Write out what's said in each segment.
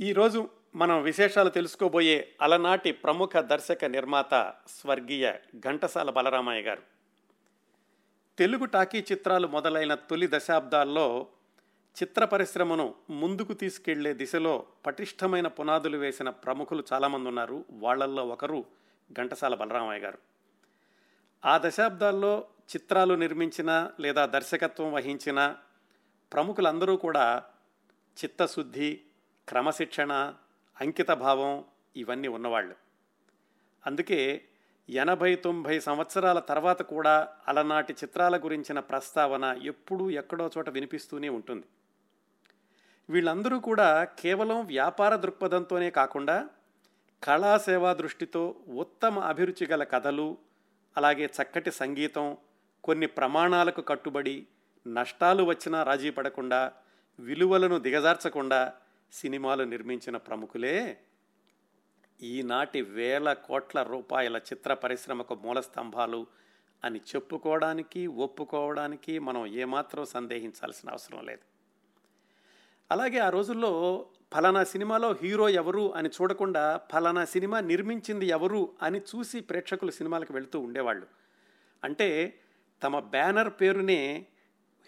ఈరోజు మనం విశేషాలు తెలుసుకోబోయే అలనాటి ప్రముఖ దర్శక నిర్మాత స్వర్గీయ ఘంటసాల బలరామయ్య గారు. తెలుగు టాకీ చిత్రాలు మొదలైన తొలి దశాబ్దాల్లో చిత్ర పరిశ్రమను ముందుకు తీసుకెళ్ళే దిశలో పటిష్టమైన పునాదులు వేసిన ప్రముఖులు చాలామంది ఉన్నారు. వాళ్ళల్లో ఒకరు ఘంటసాల బలరామయ్య గారు. ఆ దశాబ్దాల్లో చిత్రాలు నిర్మించిన లేదా దర్శకత్వం వహించిన ప్రముఖులందరూ కూడా చిత్తశుద్ధి క్రమశిక్షణ అంకిత భావం ఇవన్నీ ఉన్నవాళ్ళు. అందుకే ఎనభై తొంభై సంవత్సరాల తర్వాత కూడా అలనాటి చిత్రాల గురించిన ప్రస్తావన ఎప్పుడూ ఎక్కడో చోట వినిపిస్తూనే ఉంటుంది. వీళ్ళందరూ కూడా కేవలం వ్యాపార దృక్పథంతోనే కాకుండా కళాసేవా దృష్టితో ఉత్తమ అభిరుచి గల కథలు అలాగే చక్కటి సంగీతం కొన్ని ప్రమాణాలకు కట్టుబడి నష్టాలు వచ్చినా రాజీ పడకుండా విలువలను దిగజార్చకుండా సినిమాలు నిర్మించిన ప్రముఖులే ఈనాటి వేల కోట్ల రూపాయల చిత్ర పరిశ్రమకు మూల స్తంభాలు అని చెప్పుకోవడానికి ఒప్పుకోవడానికి మనం ఏమాత్రం సందేహించాల్సిన అవసరం లేదు. అలాగే ఆ రోజుల్లో ఫలానా సినిమాలో హీరో ఎవరు అని చూడకుండా ఫలానా సినిమా నిర్మించింది ఎవరు అని చూసి ప్రేక్షకులు సినిమాలకు వెళుతూ ఉండేవాళ్ళు. అంటే తమ బ్యానర్ పేరునే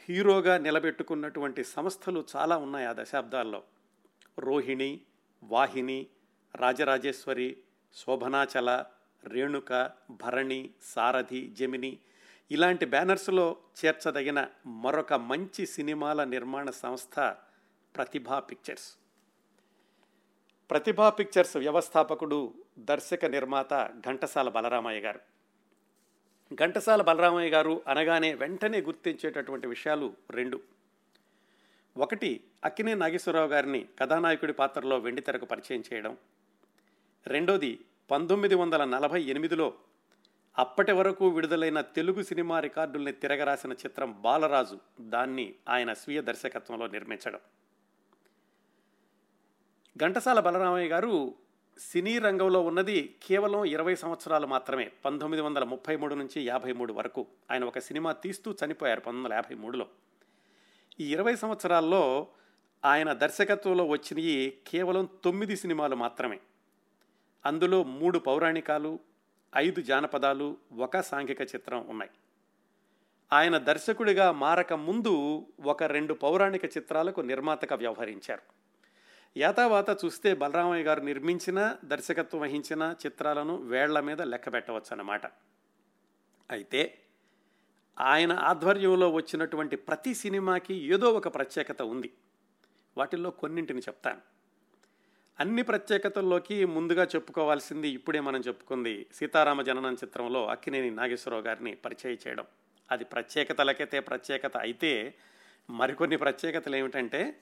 హీరోగా నిలబెట్టుకున్నటువంటి సంస్థలు చాలా ఉన్నాయి ఆ దశాబ్దాల్లో. రోహిణి వాహిని రాజరాజేశ్వరి శోభనాచల రేణుక భరణి సారథి జమిని ఇలాంటి బ్యానర్స్లో చేర్చదగిన మరొక మంచి సినిమాల నిర్మాణ సంస్థ ప్రతిభా పిక్చర్స్. ప్రతిభా పిక్చర్స్ వ్యవస్థాపకుడు దర్శక నిర్మాత ఘంటసాల బలరామయ్య గారు. ఘంటసాల బలరామయ్య గారు అనగానే వెంటనే గుర్తించేటటువంటి విషయాలు రెండు. ఒకటి అక్కినే నాగేశ్వరరావు గారిని కథానాయకుడి పాత్రలో వెండితెరకు పరిచయం చేయడం. రెండోది పంతొమ్మిది వందల నలభై ఎనిమిదిలో అప్పటి వరకు విడుదలైన తెలుగు సినిమా రికార్డుల్ని తిరగరాసిన చిత్రం బాలరాజు దాన్ని ఆయన స్వీయ దర్శకత్వంలో నిర్మించడం. ఘంటసాల బలరామయ్య గారు సినీ రంగంలో ఉన్నది కేవలం ఇరవై సంవత్సరాలు మాత్రమే పంతొమ్మిది వందల ముప్పై మూడు నుంచి యాభై మూడు వరకు. ఆయన ఒక సినిమా తీస్తూ చనిపోయారు పంతొమ్మిది వందల యాభై మూడులో. ఈ ఇరవై సంవత్సరాల్లో ఆయన దర్శకత్వంలో వచ్చినవి కేవలం తొమ్మిది సినిమాలు మాత్రమే. అందులో మూడు పౌరాణికాలు ఐదు జానపదాలు ఒక సాంఘిక చిత్రం ఉన్నాయి. ఆయన దర్శకుడిగా మారక ముందు ఒక రెండు పౌరాణిక చిత్రాలకు నిర్మాతగా వ్యవహరించారు. యాతావాత చూస్తే బలరామయ్య గారు నిర్మించిన దర్శకత్వం వహించిన చిత్రాలను వేళ్ళ మీద లెక్క పెట్టవచ్చు అన్నమాట అయితే ఆయన ఆధ్వర్యంలో వచ్చినటువంటి ప్రతి సినిమాకి ఏదో ఒక ప్రత్యేకత ఉంది. వాటిల్లో కొన్నింటిని చెప్తాను. అన్ని ప్రత్యేకతల్లోకి ముందుగా చెప్పుకోవాల్సింది ఇప్పుడే మనం చెప్పుకుంది సీతారామ జననం చిత్రంలో అక్కినేని నాగేశ్వరరావు గారిని పరిచయం చేయడం. అది ప్రత్యేకతలకైతే ప్రత్యేకత అయితే మరికొన్ని ప్రత్యేకతలు ఏమిటంటే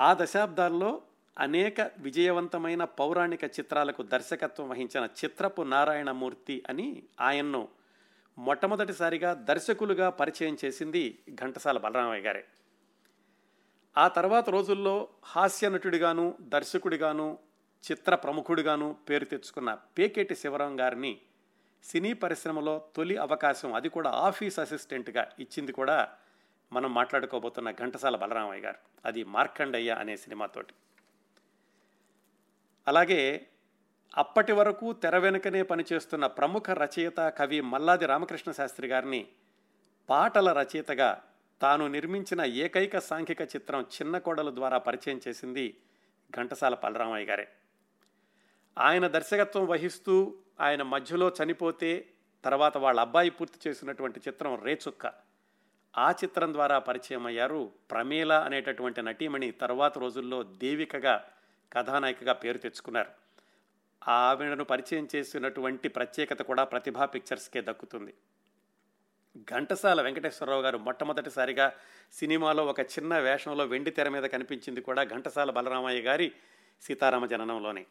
ఆ దశాబ్దాల్లో అనేక విజయవంతమైన పౌరాణిక చిత్రాలకు దర్శకత్వం వహించిన చిత్రపు నారాయణమూర్తి అని ఆయన్ను మొట్టమొదటిసారిగా దర్శకులుగా పరిచయం చేసింది ఘంటసాల బలరామయ్య గారే. ఆ తర్వాత రోజుల్లో హాస్య నటుడిగాను దర్శకుడిగాను చిత్ర ప్రముఖుడిగాను పేరు తెచ్చుకున్న పేకేటి శివరాం గారిని సినీ పరిశ్రమలో తొలి అవకాశం అది కూడా ఆఫీస్ అసిస్టెంట్గా ఇచ్చింది కూడా మనం మాట్లాడుకోబోతున్న ఘంటసాల బలరామయ్య గారు. అది మార్కండయ్య అనే సినిమాతోటి. అలాగే అప్పటి వరకు తెర వెనుకనే పనిచేస్తున్న ప్రముఖ రచయిత కవి మల్లాది రామకృష్ణ శాస్త్రి గారిని పాటల రచయితగా తాను నిర్మించిన ఏకైక సాంఘిక చిత్రం చిన్న కోడలు ద్వారా పరిచయం చేసింది ఘంటసాల బలరామయ్య గారే. ఆయన దర్శకత్వం వహిస్తూ ఆయన మధ్యలో చనిపోతే తర్వాత వాళ్ళ అబ్బాయి పూర్తి చేసినటువంటి చిత్రం రేచుక్క ఆ చిత్రం ద్వారా పరిచయం అయ్యారు ప్రమీల అనేటటువంటి నటీమణి తర్వాత రోజుల్లో దేవికగా కథానాయికగా పేరు తెచ్చుకున్నారు. ఆవిడను పరిచయం చేసినటువంటి ప్రత్యేకత కూడా ప్రతిభా పిక్చర్స్కే దక్కుతుంది. ఘంటసాల వెంకటేశ్వరరావు గారు మొట్టమొదటిసారిగా సినిమాలో ఒక చిన్న వేషంలో వెండి తెర మీద కనిపించింది కూడా ఘంటసాల బలరామయ్య గారి సీతారామ జననంలోనే.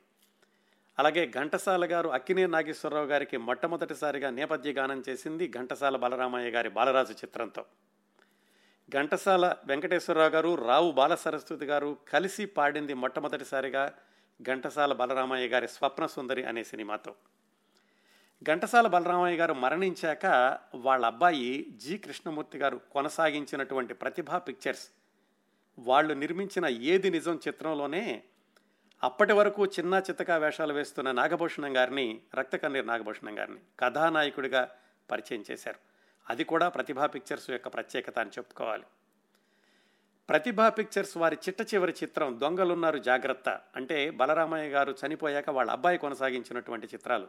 అలాగే ఘంటసాల గారు అక్కినే నాగేశ్వరరావు గారికి మొట్టమొదటిసారిగా నేపథ్య గానం చేసింది ఘంటసాల బలరామయ్య గారి బాలరాజు చిత్రంతో. ఘంటసాల వెంకటేశ్వరరావు గారు రావు బాల సరస్వతి గారు కలిసి పాడింది మొట్టమొదటిసారిగా ఘంటసాల బలరామయ్య గారి స్వప్న సుందరి అనే సినిమాతో. ఘంటసాల బలరామయ్య గారు మరణించాక వాళ్ళ అబ్బాయి జి కృష్ణమూర్తి గారు కొనసాగించినటువంటి ప్రతిభా పిక్చర్స్ వాళ్ళు నిర్మించిన ఏది నిజం చిత్రంలోనే అప్పటి వరకు చిన్న చితకా వేషాలు వేస్తున్న నాగభూషణం గారిని రక్తకన్నీర్ నాగభూషణం గారిని కథానాయకుడిగా పరిచయం చేశారు. అది కూడా ప్రతిభా పిక్చర్స్ యొక్క ప్రత్యేకత అని చెప్పుకోవాలి. ప్రతిభా పిక్చర్స్ వారి చిట్ట చివరి చిత్రం దొంగలున్నారు జాగ్రత్త అంటే బలరామయ్య గారు చనిపోయాక వాళ్ళ అబ్బాయి కొనసాగించినటువంటి చిత్రాలు.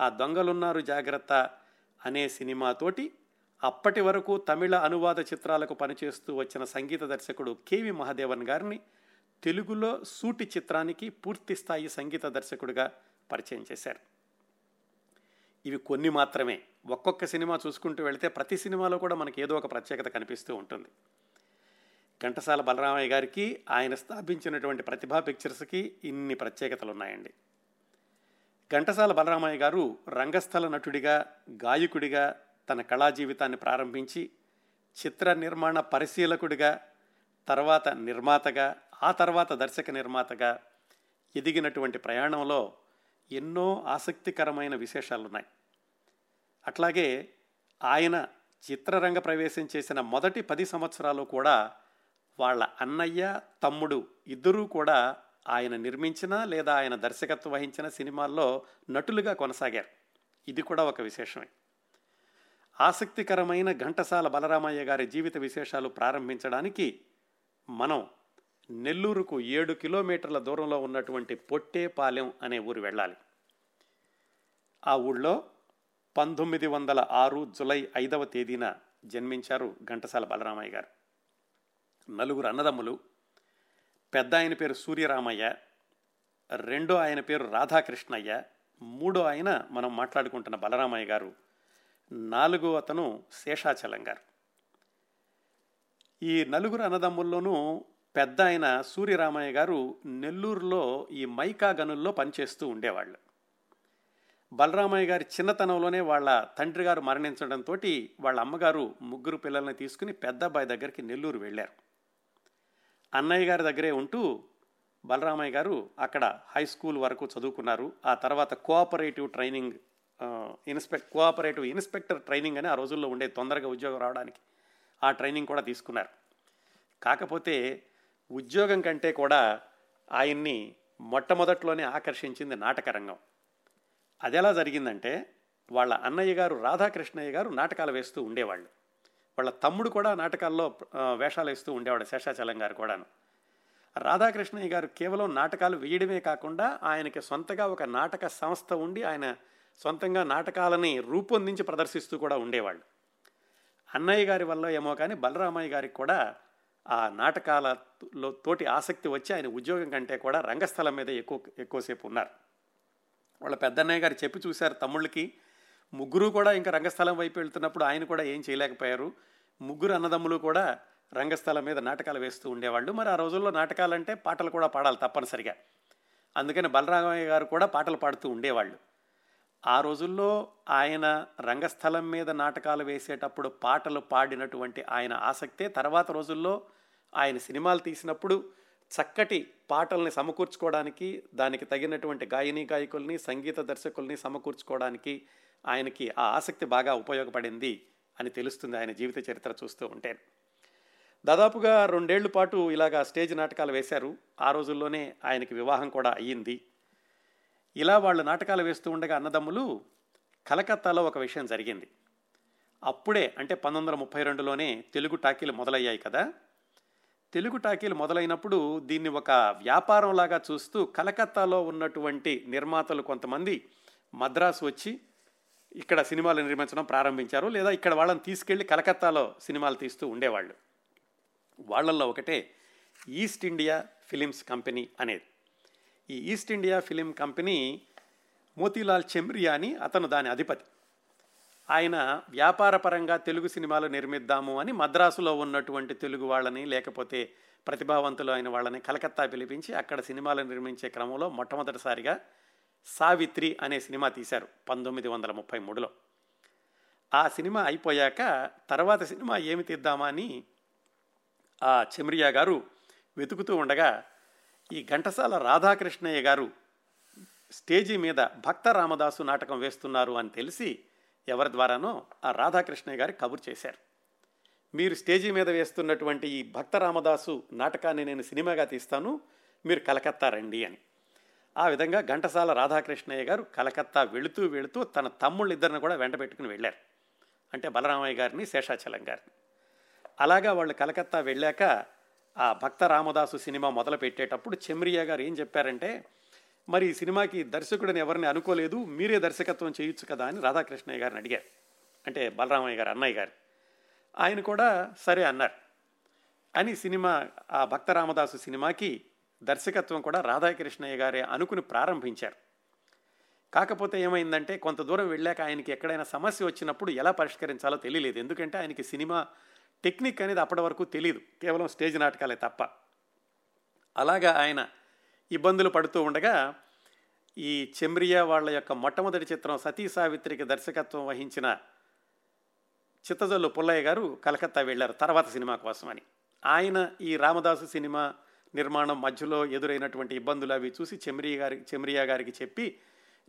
ఆ దొంగలున్నారు జాగ్రత్త అనే సినిమాతోటి అప్పటి వరకు తమిళ అనువాద చిత్రాలకు పనిచేస్తూ వచ్చిన సంగీత దర్శకుడు కేవి మహాదేవన్ గారిని తెలుగులో సూటి చిత్రానికి పూర్తి స్థాయి సంగీత దర్శకుడిగా పరిచయం చేశారు. ఇవి కొన్ని మాత్రమే. ఒక్కొక్క సినిమా చూసుకుంటూ వెళితే ప్రతి సినిమాలో కూడా మనకి ఏదో ఒక ప్రత్యేకత కనిపిస్తూ ఉంటుంది. ఘంటసాల బలరామయ్య గారికి ఆయన స్థాపించినటువంటి ప్రతిభా పిక్చర్స్కి ఇన్ని ప్రత్యేకతలు ఉన్నాయండి ఘంటసాల బలరామయ్య గారు రంగస్థల నటుడిగా గాయకుడిగా తన కళా జీవితాన్ని ప్రారంభించి చిత్ర నిర్మాణ పరిశీలకుడిగా తర్వాత నిర్మాతగా ఆ తర్వాత దర్శక నిర్మాతగా ఎదిగినటువంటి ప్రయాణంలో ఎన్నో ఆసక్తికరమైన విశేషాలు ఉన్నాయి అట్లాగే ఆయన చిత్రరంగ ప్రవేశం చేసిన మొదటి పది సంవత్సరాలు కూడా వాళ్ళ అన్నయ్య తమ్ముడు ఇద్దరూ కూడా ఆయన నిర్మించిన లేదా ఆయన దర్శకత్వం వహించిన సినిమాల్లో నటులుగా కొనసాగారు. ఇది కూడా ఒక విశేషమే. ఆసక్తికరమైన ఘంటసాల బలరామయ్య గారి జీవిత విశేషాలు ప్రారంభించడానికి మనం నెల్లూరుకు ఏడు కిలోమీటర్ల దూరంలో ఉన్నటువంటి పొట్టేపాలెం అనే ఊరు వెళ్ళాలి. ఆ ఊళ్ళో పంతొమ్మిది వందల ఆరు జులై ఐదవ తేదీన జన్మించారు ఘంటసాల బలరామయ్య గారు. నలుగురు అన్నదమ్ములు. పెద్ద ఆయన పేరు సూర్యరామయ్య రెండో ఆయన పేరు రాధాకృష్ణయ్య మూడో ఆయన మనం మాట్లాడుకుంటున్న బలరామయ్య గారు నాలుగో అతను శేషాచలం గారు. ఈ నలుగురు అన్నదమ్ముల్లోనూ పెద్ద ఆయన సూర్యరామయ్య గారు నెల్లూరులో ఈ మైకా గనుల్లో పనిచేస్తూ ఉండేవాళ్ళు. బలరామయ్య గారి చిన్నతనంలోనే వాళ్ళ తండ్రి గారు మరణించడంతో వాళ్ళ అమ్మగారు ముగ్గురు పిల్లల్ని తీసుకుని పెద్ద అబ్బాయి దగ్గరికి నెల్లూరు వెళ్ళారు. అన్నయ్య గారి దగ్గరే ఉంటూ బలరామయ్య గారు అక్కడ హై స్కూల్ వరకు చదువుకున్నారు. ఆ తర్వాత cooperative training inspect cooperative inspector training అని ఆ రోజుల్లో ఉండే తొందరగా ఉద్యోగం రావడానికి ఆ ట్రైనింగ్ కూడా తీసుకున్నారు. కాకపోతే ఉద్యోగం కంటే కూడా ఆయన్ని మొట్టమొదట్లోనే ఆకర్షించింది నాటకరంగం అది ఎలా జరిగిందంటే వాళ్ళ అన్నయ్య గారు రాధాకృష్ణయ్య గారు నాటకాలు వేస్తూ ఉండేవాళ్ళు. వాళ్ళ తమ్ముడు కూడా నాటకాల్లో వేషాలు వేస్తూ ఉండేవాడు శేషాచలం గారు కూడాను. రాధాకృష్ణయ్య గారు కేవలం నాటకాలు వేయడమే కాకుండా ఆయనకి సొంతగా ఒక నాటక సంస్థ ఉండి ఆయన సొంతంగా నాటకాలని రూపొందించి ప్రదర్శిస్తూ కూడా ఉండేవాళ్ళు. అన్నయ్య గారి వల్ల ఏమో కానీ బలరామయ్య గారికి కూడా ఆ నాటకాలలో తోటి ఆసక్తి వచ్చి ఆయన ఉద్యోగం కంటే కూడా రంగస్థలం మీద ఎక్కువ ఎక్కువసేపు ఉన్నారు. వాళ్ళ పెద్దన్నయ్య గారు చెప్పి చూశారు తమ్ముళ్ళకి ముగ్గురు కూడా ఇంకా రంగస్థలం వైపు వెళ్తున్నప్పుడు ఆయన కూడా ఏం చేయలేకపోయారు. ముగ్గురు అన్నదమ్ములు కూడా రంగస్థలం మీద నాటకాలు వేస్తూ ఉండేవాళ్ళు. మరి ఆ రోజుల్లో నాటకాలంటే పాటలు కూడా పాడాలి తప్పనిసరిగా. అందుకని బలరామయ్య గారు కూడా పాటలు పాడుతూ ఉండేవాళ్ళు. ఆ రోజుల్లో ఆయన రంగస్థలం మీద నాటకాలు వేసేటప్పుడు పాటలు పాడినటువంటి ఆయన ఆసక్తే తర్వాత రోజుల్లో ఆయన సినిమాలు తీసినప్పుడు చక్కటి పాటల్ని సమకూర్చుకోవడానికి దానికి తగినటువంటి గాయని గాయకుల్ని సంగీత దర్శకుల్ని సమకూర్చుకోవడానికి ఆయనకి ఆ ఆసక్తి బాగా ఉపయోగపడింది అని తెలుస్తుంది ఆయన జీవిత చరిత్ర చూస్తూ ఉంటే. దాదాపుగా రెండేళ్ళ పాటు ఇలాగా స్టేజ్ నాటకాలు వేశారు. ఆ రోజుల్లోనే ఆయనకి వివాహం కూడా అయ్యింది. ఇలా వాళ్ళు నాటకాలు వేస్తూ ఉండగా అన్నదమ్ములు కలకత్తాలో ఒక విషయం జరిగింది. అప్పుడే అంటే పంతొమ్మిది వందల ముప్పై రెండులోనే తెలుగు టాకీలు మొదలయ్యాయి కదా. తెలుగు టాకీలు మొదలైనప్పుడు దీన్ని ఒక వ్యాపారంలాగా చూస్తూ కలకత్తాలో ఉన్నటువంటి నిర్మాతలు కొంతమంది మద్రాసు వచ్చి ఇక్కడ సినిమాలు నిర్మించడం ప్రారంభించారు లేదా ఇక్కడ వాళ్ళని తీసుకెళ్ళి కలకత్తాలో సినిమాలు తీస్తూ ఉండేవాళ్ళు. వాళ్ళల్లో ఒకటే ఈస్ట్ ఇండియా ఫిలిమ్స్ కంపెనీ అనేది. ఈ east India film company Motilal Chamria అని అతను దాని అధిపతి. ఆయన వ్యాపారపరంగా తెలుగు సినిమాలు నిర్మిద్దాము అని మద్రాసులో ఉన్నటువంటి తెలుగు వాళ్ళని లేకపోతే ప్రతిభావంతులు అయిన వాళ్ళని కలకత్తా పిలిపించి అక్కడ సినిమాలు నిర్మించే క్రమంలో మొట్టమొదటిసారిగా సావిత్రి అనే సినిమా తీశారు పంతొమ్మిది వందల ముప్పై మూడులో. ఆ సినిమా అయిపోయాక తర్వాత సినిమా ఏమి తీద్దామా అని ఆ చెమ్రియా గారు వెతుకుతూ ఉండగా ఈ ఘంటసాల రాధాకృష్ణయ్య గారు స్టేజీ మీద భక్త రామదాసు నాటకం వేస్తున్నారు అని తెలిసి ఎవరి ద్వారానో ఆ రాధాకృష్ణయ్య గారి కబురు చేశారు. మీరు స్టేజీ మీద వేస్తున్నటువంటి ఈ భక్త రామదాసు నాటకాన్ని నేను సినిమాగా తీస్తాను మీరు కలకత్తా రండి అని. ఆ విధంగా ఘంటసాల రాధాకృష్ణయ్య గారు కలకత్తా వెళుతూ వెళుతూ తన తమ్ముళ్ళిద్దరిని కూడా వెంట పెట్టుకుని వెళ్ళారు. అంటే బలరామయ్య గారిని శేషాచలం గారిని. అలాగా వాళ్ళు కలకత్తా వెళ్ళాక ఆ భక్త రామదాసు సినిమా మొదలు పెట్టేటప్పుడు చెమ్రియా గారు ఏం చెప్పారంటే మరి ఈ సినిమాకి దర్శకుడిని ఎవరిని అనుకోలేదు మీరే దర్శకత్వం చేయొచ్చు కదా అని రాధాకృష్ణయ్య గారిని అడిగారు. అంటే బలరామయ్య గారు అన్నయ్య గారు. ఆయన కూడా సరే అన్నారు. అని సినిమా ఆ భక్త రామదాసు సినిమాకి దర్శకత్వం కూడా రాధాకృష్ణయ్య గారే అనుకుని ప్రారంభించారు. కాకపోతే ఏమైందంటే కొంత దూరం వెళ్ళాక ఆయనకి ఎక్కడైనా సమస్య వచ్చినప్పుడు ఎలా పరిష్కరించాలో తెలియలేదు. ఎందుకంటే ఆయనకి సినిమా టెక్నిక్ అనేది అప్పటి వరకు తెలియదు కేవలం స్టేజ్ నాటకాలే తప్ప. అలాగా ఆయన ఇబ్బందులు పడుతూ ఉండగా ఈ చెమ్రియా వాళ్ళ యొక్క మొట్టమొదటి చిత్రం సతీ సావిత్రికి దర్శకత్వం వహించిన చిత్తజల్లు పుల్లయ్య గారు కలకత్తా వెళ్ళారు తర్వాత సినిమా కోసమని. ఆయన ఈ రామదాసు సినిమా నిర్మాణం మధ్యలో ఎదురైనటువంటి ఇబ్బందులు అవి చూసి చెమ్రియా గారి చెమ్రియా గారికి చెప్పి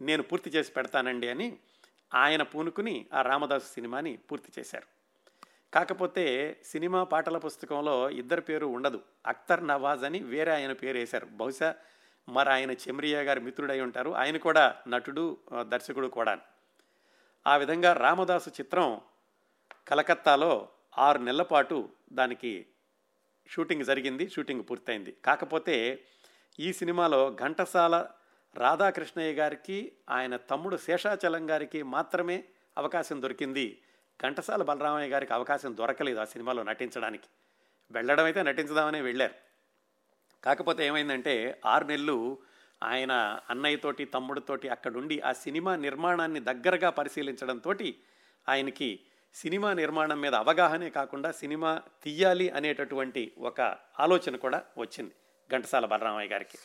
నేను పూర్తి చేసి పెడతానండి అని ఆయన పూనుకుని ఆ రామదాసు సినిమాని పూర్తి చేశారు. కాకపోతే సినిమా పాటల పుస్తకంలో ఇద్దరి పేరు ఉండదు. అఖ్తర్ నవాజ్ అని వేరే ఆయన పేరు వేశారు. బహుశా మరి ఆయన చెమ్రియా గారి మిత్రుడై ఉంటారు. ఆయన కూడా నటుడు దర్శకుడు కూడా. ఆ విధంగా రామదాసు చిత్రం కలకత్తాలో ఆరు నెలల పాటు దానికి షూటింగ్ జరిగింది షూటింగ్ పూర్తయింది. కాకపోతే ఈ సినిమాలో ఘంటసాల రాధాకృష్ణయ్య గారికి ఆయన తమ్ముడు శేషాచలం గారికి మాత్రమే అవకాశం దొరికింది. ఘంటసాల బలరామయ్య గారికి అవకాశం దొరకలేదు ఆ సినిమాలో నటించడానికి. వెళ్ళడం అయితే నటించదామనే వెళ్ళారు. కాకపోతే ఏమైందంటే ఆరు నెలలు ఆయన అన్నయ్యతోటి తమ్ముడితోటి అక్కడుండి ఆ సినిమా నిర్మాణాన్ని దగ్గరగా పరిశీలించడంతో ఆయనకి సినిమా నిర్మాణం మీద అవగాహనే కాకుండా సినిమా తీయాలి అనేటటువంటి ఒక ఆలోచన కూడా వచ్చింది ఘంటసాల బలరామయ్య గారికి.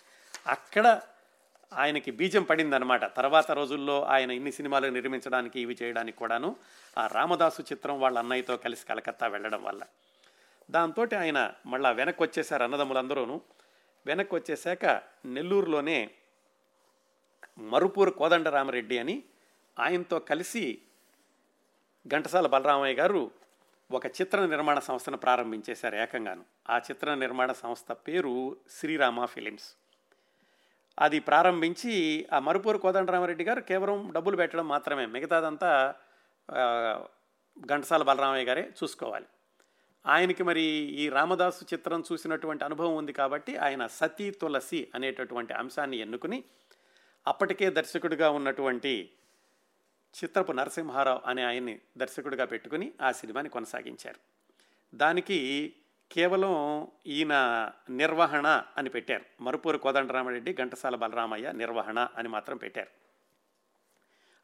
అక్కడ ఆయనకి బీజం పడిందనమాట తర్వాత రోజుల్లో ఆయన ఇన్ని సినిమాలు నిర్మించడానికి ఇవి చేయడానికి కూడాను ఆ రామదాసు చిత్రం వాళ్ళ అన్నయ్యతో కలిసి కలకత్తా వెళ్ళడం వల్ల. దాంతో ఆయన మళ్ళా వెనక్కి వచ్చేసారు అన్నదమ్ములందరూను. వెనక్కి వచ్చేసాక నెల్లూరులోనే మరుపూరు కోదండరామరెడ్డి అని ఆయనతో కలిసి ఘంటసాల బలరామయ్య గారు ఒక చిత్ర నిర్మాణ సంస్థను ప్రారంభించేశారు ఏకంగాను. ఆ చిత్ర నిర్మాణ సంస్థ పేరు శ్రీరామ ఫిలిమ్స్. అది ప్రారంభించి ఆ మరుపూరు కోదండరామరెడ్డి గారు కేవలం డబ్బులు పెట్టడం మాత్రమే మిగతాదంతా ఘంటసాల బలరామయ్య గారే చూసుకోవాలి. ఆయనకి మరి ఈ రామదాసు చిత్రం చూసినటువంటి అనుభవం ఉంది కాబట్టి ఆయన సతీ తులసి అనేటటువంటి అంశాన్ని ఎన్నుకుని అప్పటికే దర్శకుడిగా ఉన్నటువంటి చిత్రపు నరసింహారావు అనే ఆయన్ని దర్శకుడిగా పెట్టుకుని ఆ సినిమాని కొనసాగించారు. దానికి కేవలం ఈయన నిర్వహణ అని పెట్టారు. మరుపూరు కోదండరామరెడ్డి ఘంటసాల బలరామయ్య నిర్వహణ అని మాత్రం పెట్టారు.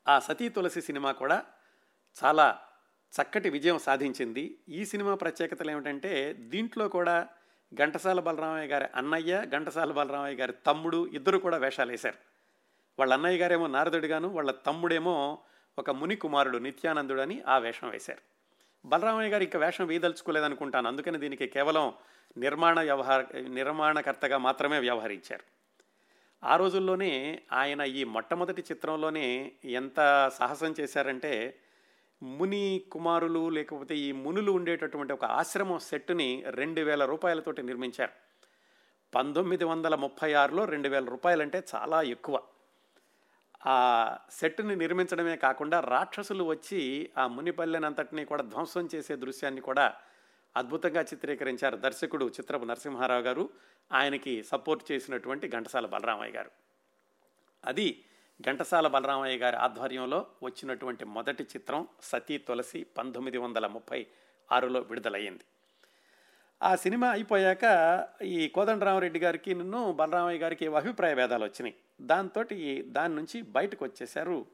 ఆ సతీ తులసి సినిమా కూడా చాలా చక్కటి విజయం సాధించింది. ఈ సినిమా ప్రత్యేకతలు ఏమిటంటే దీంట్లో కూడా ఘంటసాల బలరామయ్య గారి అన్నయ్య ఘంటసాల బలరామయ్య గారి తమ్ముడు ఇద్దరు కూడా వేషాలు వేశారు వాళ్ళ అన్నయ్య గారేమో నారదుడిగాను వాళ్ళ తమ్ముడేమో ఒక ముని కుమారుడు నిత్యానందుడు అని ఆ వేషం వేశారు. బలరామయ్య గారు ఇక వేషం వేయదలుచుకోలేదనుకుంటాను అందుకని దీనికి కేవలం నిర్మాణ వ్యవహార నిర్మాణకర్తగా మాత్రమే వ్యవహరించారు. ఆ రోజుల్లోనే ఆయన ఈ మొట్టమొదటి చిత్రంలోనే ఎంత సాహసం చేశారంటే ముని కుమారులు లేకపోతే ఈ మునులు ఉండేటటువంటి ఒక ఆశ్రమం సెట్టుని రెండు వేల రూపాయలతోటి నిర్మించారు. పంతొమ్మిది వందల ముప్పై ఆరులో రెండు వేల రూపాయలంటే చాలా ఎక్కువ. ఆ సెట్ని నిర్మించడమే కాకుండా రాక్షసులు వచ్చి ఆ మునిపల్లెనంతటినీ కూడా ధ్వంసం చేసే దృశ్యాన్ని కూడా అద్భుతంగా చిత్రీకరించారు దర్శకుడు చిత్రపు నరసింహారావు గారు. ఆయనకి సపోర్ట్ చేసినటువంటి ఘంటసాల బలరామయ్య గారు. అది ఘంటసాల బలరామయ్య గారి ఆధ్వర్యంలో వచ్చినటువంటి మొదటి చిత్రం సతీ తులసి పంతొమ్మిది వందల ముప్పై ఆరులో విడుదలయ్యింది. ఆ సినిమా అయిపోయాక ఈ కోదండరామరెడ్డి గారికి నన్ను బలరామయ్య గారికి అభిప్రాయ భేదాలు వచ్చినాయి. దాంతో దాని నుంచి బయటకు వచ్చేశారు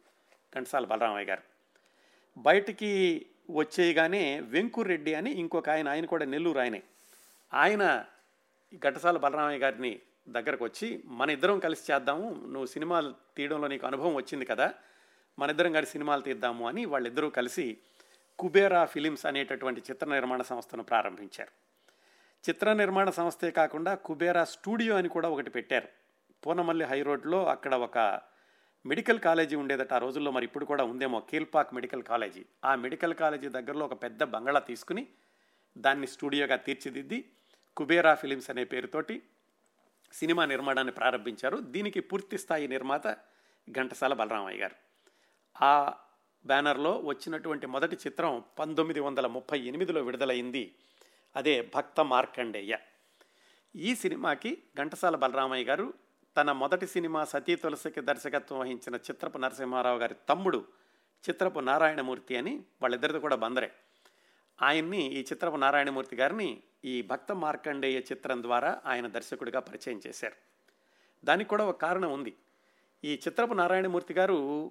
ఘంటసాల బలరామయ్య గారు. బయటికి వచ్చేయగానే వెంకురెడ్డి అని ఇంకొక ఆయన ఆయన కూడా నెల్లూరు ఆయనే. ఆయన ఘంటసాల బలరామయ్య గారిని దగ్గరకు వచ్చి మన ఇద్దరం కలిసి చేద్దాము నువ్వు సినిమాలు తీయడంలో నీకు అనుభవం వచ్చింది కదా మన ఇద్దరం కలిసి సినిమాలు తీద్దాము అని వాళ్ళిద్దరూ కలిసి కుబేరా ఫిలిమ్స్ అనేటటువంటి చిత్ర నిర్మాణ సంస్థను ప్రారంభించారు. చిత్ర నిర్మాణ సంస్థే కాకుండా కుబేరా స్టూడియో అని కూడా ఒకటి పెట్టారు. పూనమల్లి హై రోడ్లో అక్కడ ఒక మెడికల్ కాలేజీ ఉండేదట ఆ రోజుల్లో మరి ఇప్పుడు కూడా ఉందేమో కీల్పాక్ మెడికల్ కాలేజీ. ఆ మెడికల్ కాలేజీ దగ్గరలో ఒక పెద్ద బంగళా తీసుకుని దాన్ని స్టూడియోగా తీర్చిదిద్ది కుబేరా ఫిలిమ్స్ అనే పేరుతోటి సినిమా నిర్మాణాన్ని ప్రారంభించారు. దీనికి పూర్తి స్థాయి నిర్మాత ఘంటసాల బలరామయ్య గారు. ఆ బ్యానర్లో వచ్చినటువంటి మొదటి చిత్రం పంతొమ్మిది వందల ముప్పై ఎనిమిదిలో విడుదలైంది. అదే భక్త మార్కండేయ. ఈ సినిమాకి ఘంటసాల బలరామయ్య గారు తన మొదటి సినిమా సతీ తులసికి దర్శకత్వం వహించిన చిత్రపు నరసింహారావు గారి తమ్ముడు చిత్రపు నారాయణమూర్తి అని వాళ్ళిద్దరిది కూడా బందరే. ఆయన్ని ఈ చిత్రపు నారాయణమూర్తి గారిని ఈ భక్త మార్కండేయ చిత్రం ద్వారా ఆయన దర్శకుడిగా పరిచయం చేశారు. దానికి కూడా ఒక కారణం ఉంది. ఈ చిత్రపు నారాయణమూర్తి గారు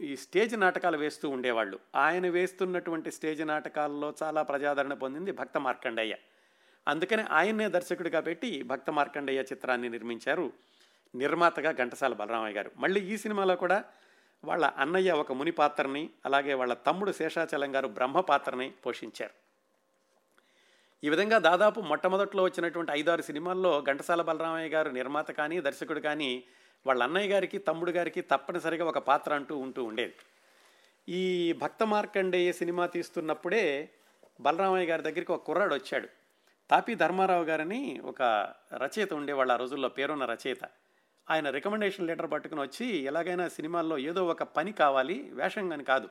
ఈ స్టేజ్ నాటకాలు వేస్తూ ఉండేవాళ్ళు. ఆయన వేస్తున్నటువంటి స్టేజ్ నాటకాల్లో చాలా ప్రజాదరణ పొందింది భక్త మార్కండయ్య అందుకని ఆయన్నే దర్శకుడిగా పెట్టి భక్త మార్కండయ్య చిత్రాన్ని నిర్మించారు నిర్మాతగా ఘంటసాల బలరామయ్య గారు. మళ్ళీ ఈ సినిమాలో కూడా వాళ్ళ అన్నయ్య ఒక ముని పాత్రని అలాగే వాళ్ళ తమ్ముడు శేషాచలం గారు బ్రహ్మ పాత్రని పోషించారు. ఈ విధంగా దాదాపు మొట్టమొదట్లో వచ్చినటువంటి ఐదారు సినిమాల్లో ఘంటసాల బలరామయ్య గారు నిర్మాత కానీ దర్శకుడు కానీ వాళ్ళ అన్నయ్య గారికి తమ్ముడు గారికి తప్పనిసరిగా ఒక పాత్ర అంటూ ఉంటూ ఉండేది. ఈ భక్త మార్కండేయ సినిమా తీస్తున్నప్పుడే బలరామయ్య గారి దగ్గరికి ఒక కుర్రాడు వచ్చాడు. తాపి ధర్మారావు గారని ఒక రచయిత ఉండేవాళ్ళు ఆ రోజుల్లో పేరున్న రచయిత. ఆయన రికమెండేషన్ లెటర్ పట్టుకుని వచ్చి ఎలాగైనా సినిమాల్లో ఏదో ఒక పని కావాలి వేషం అని కాదు.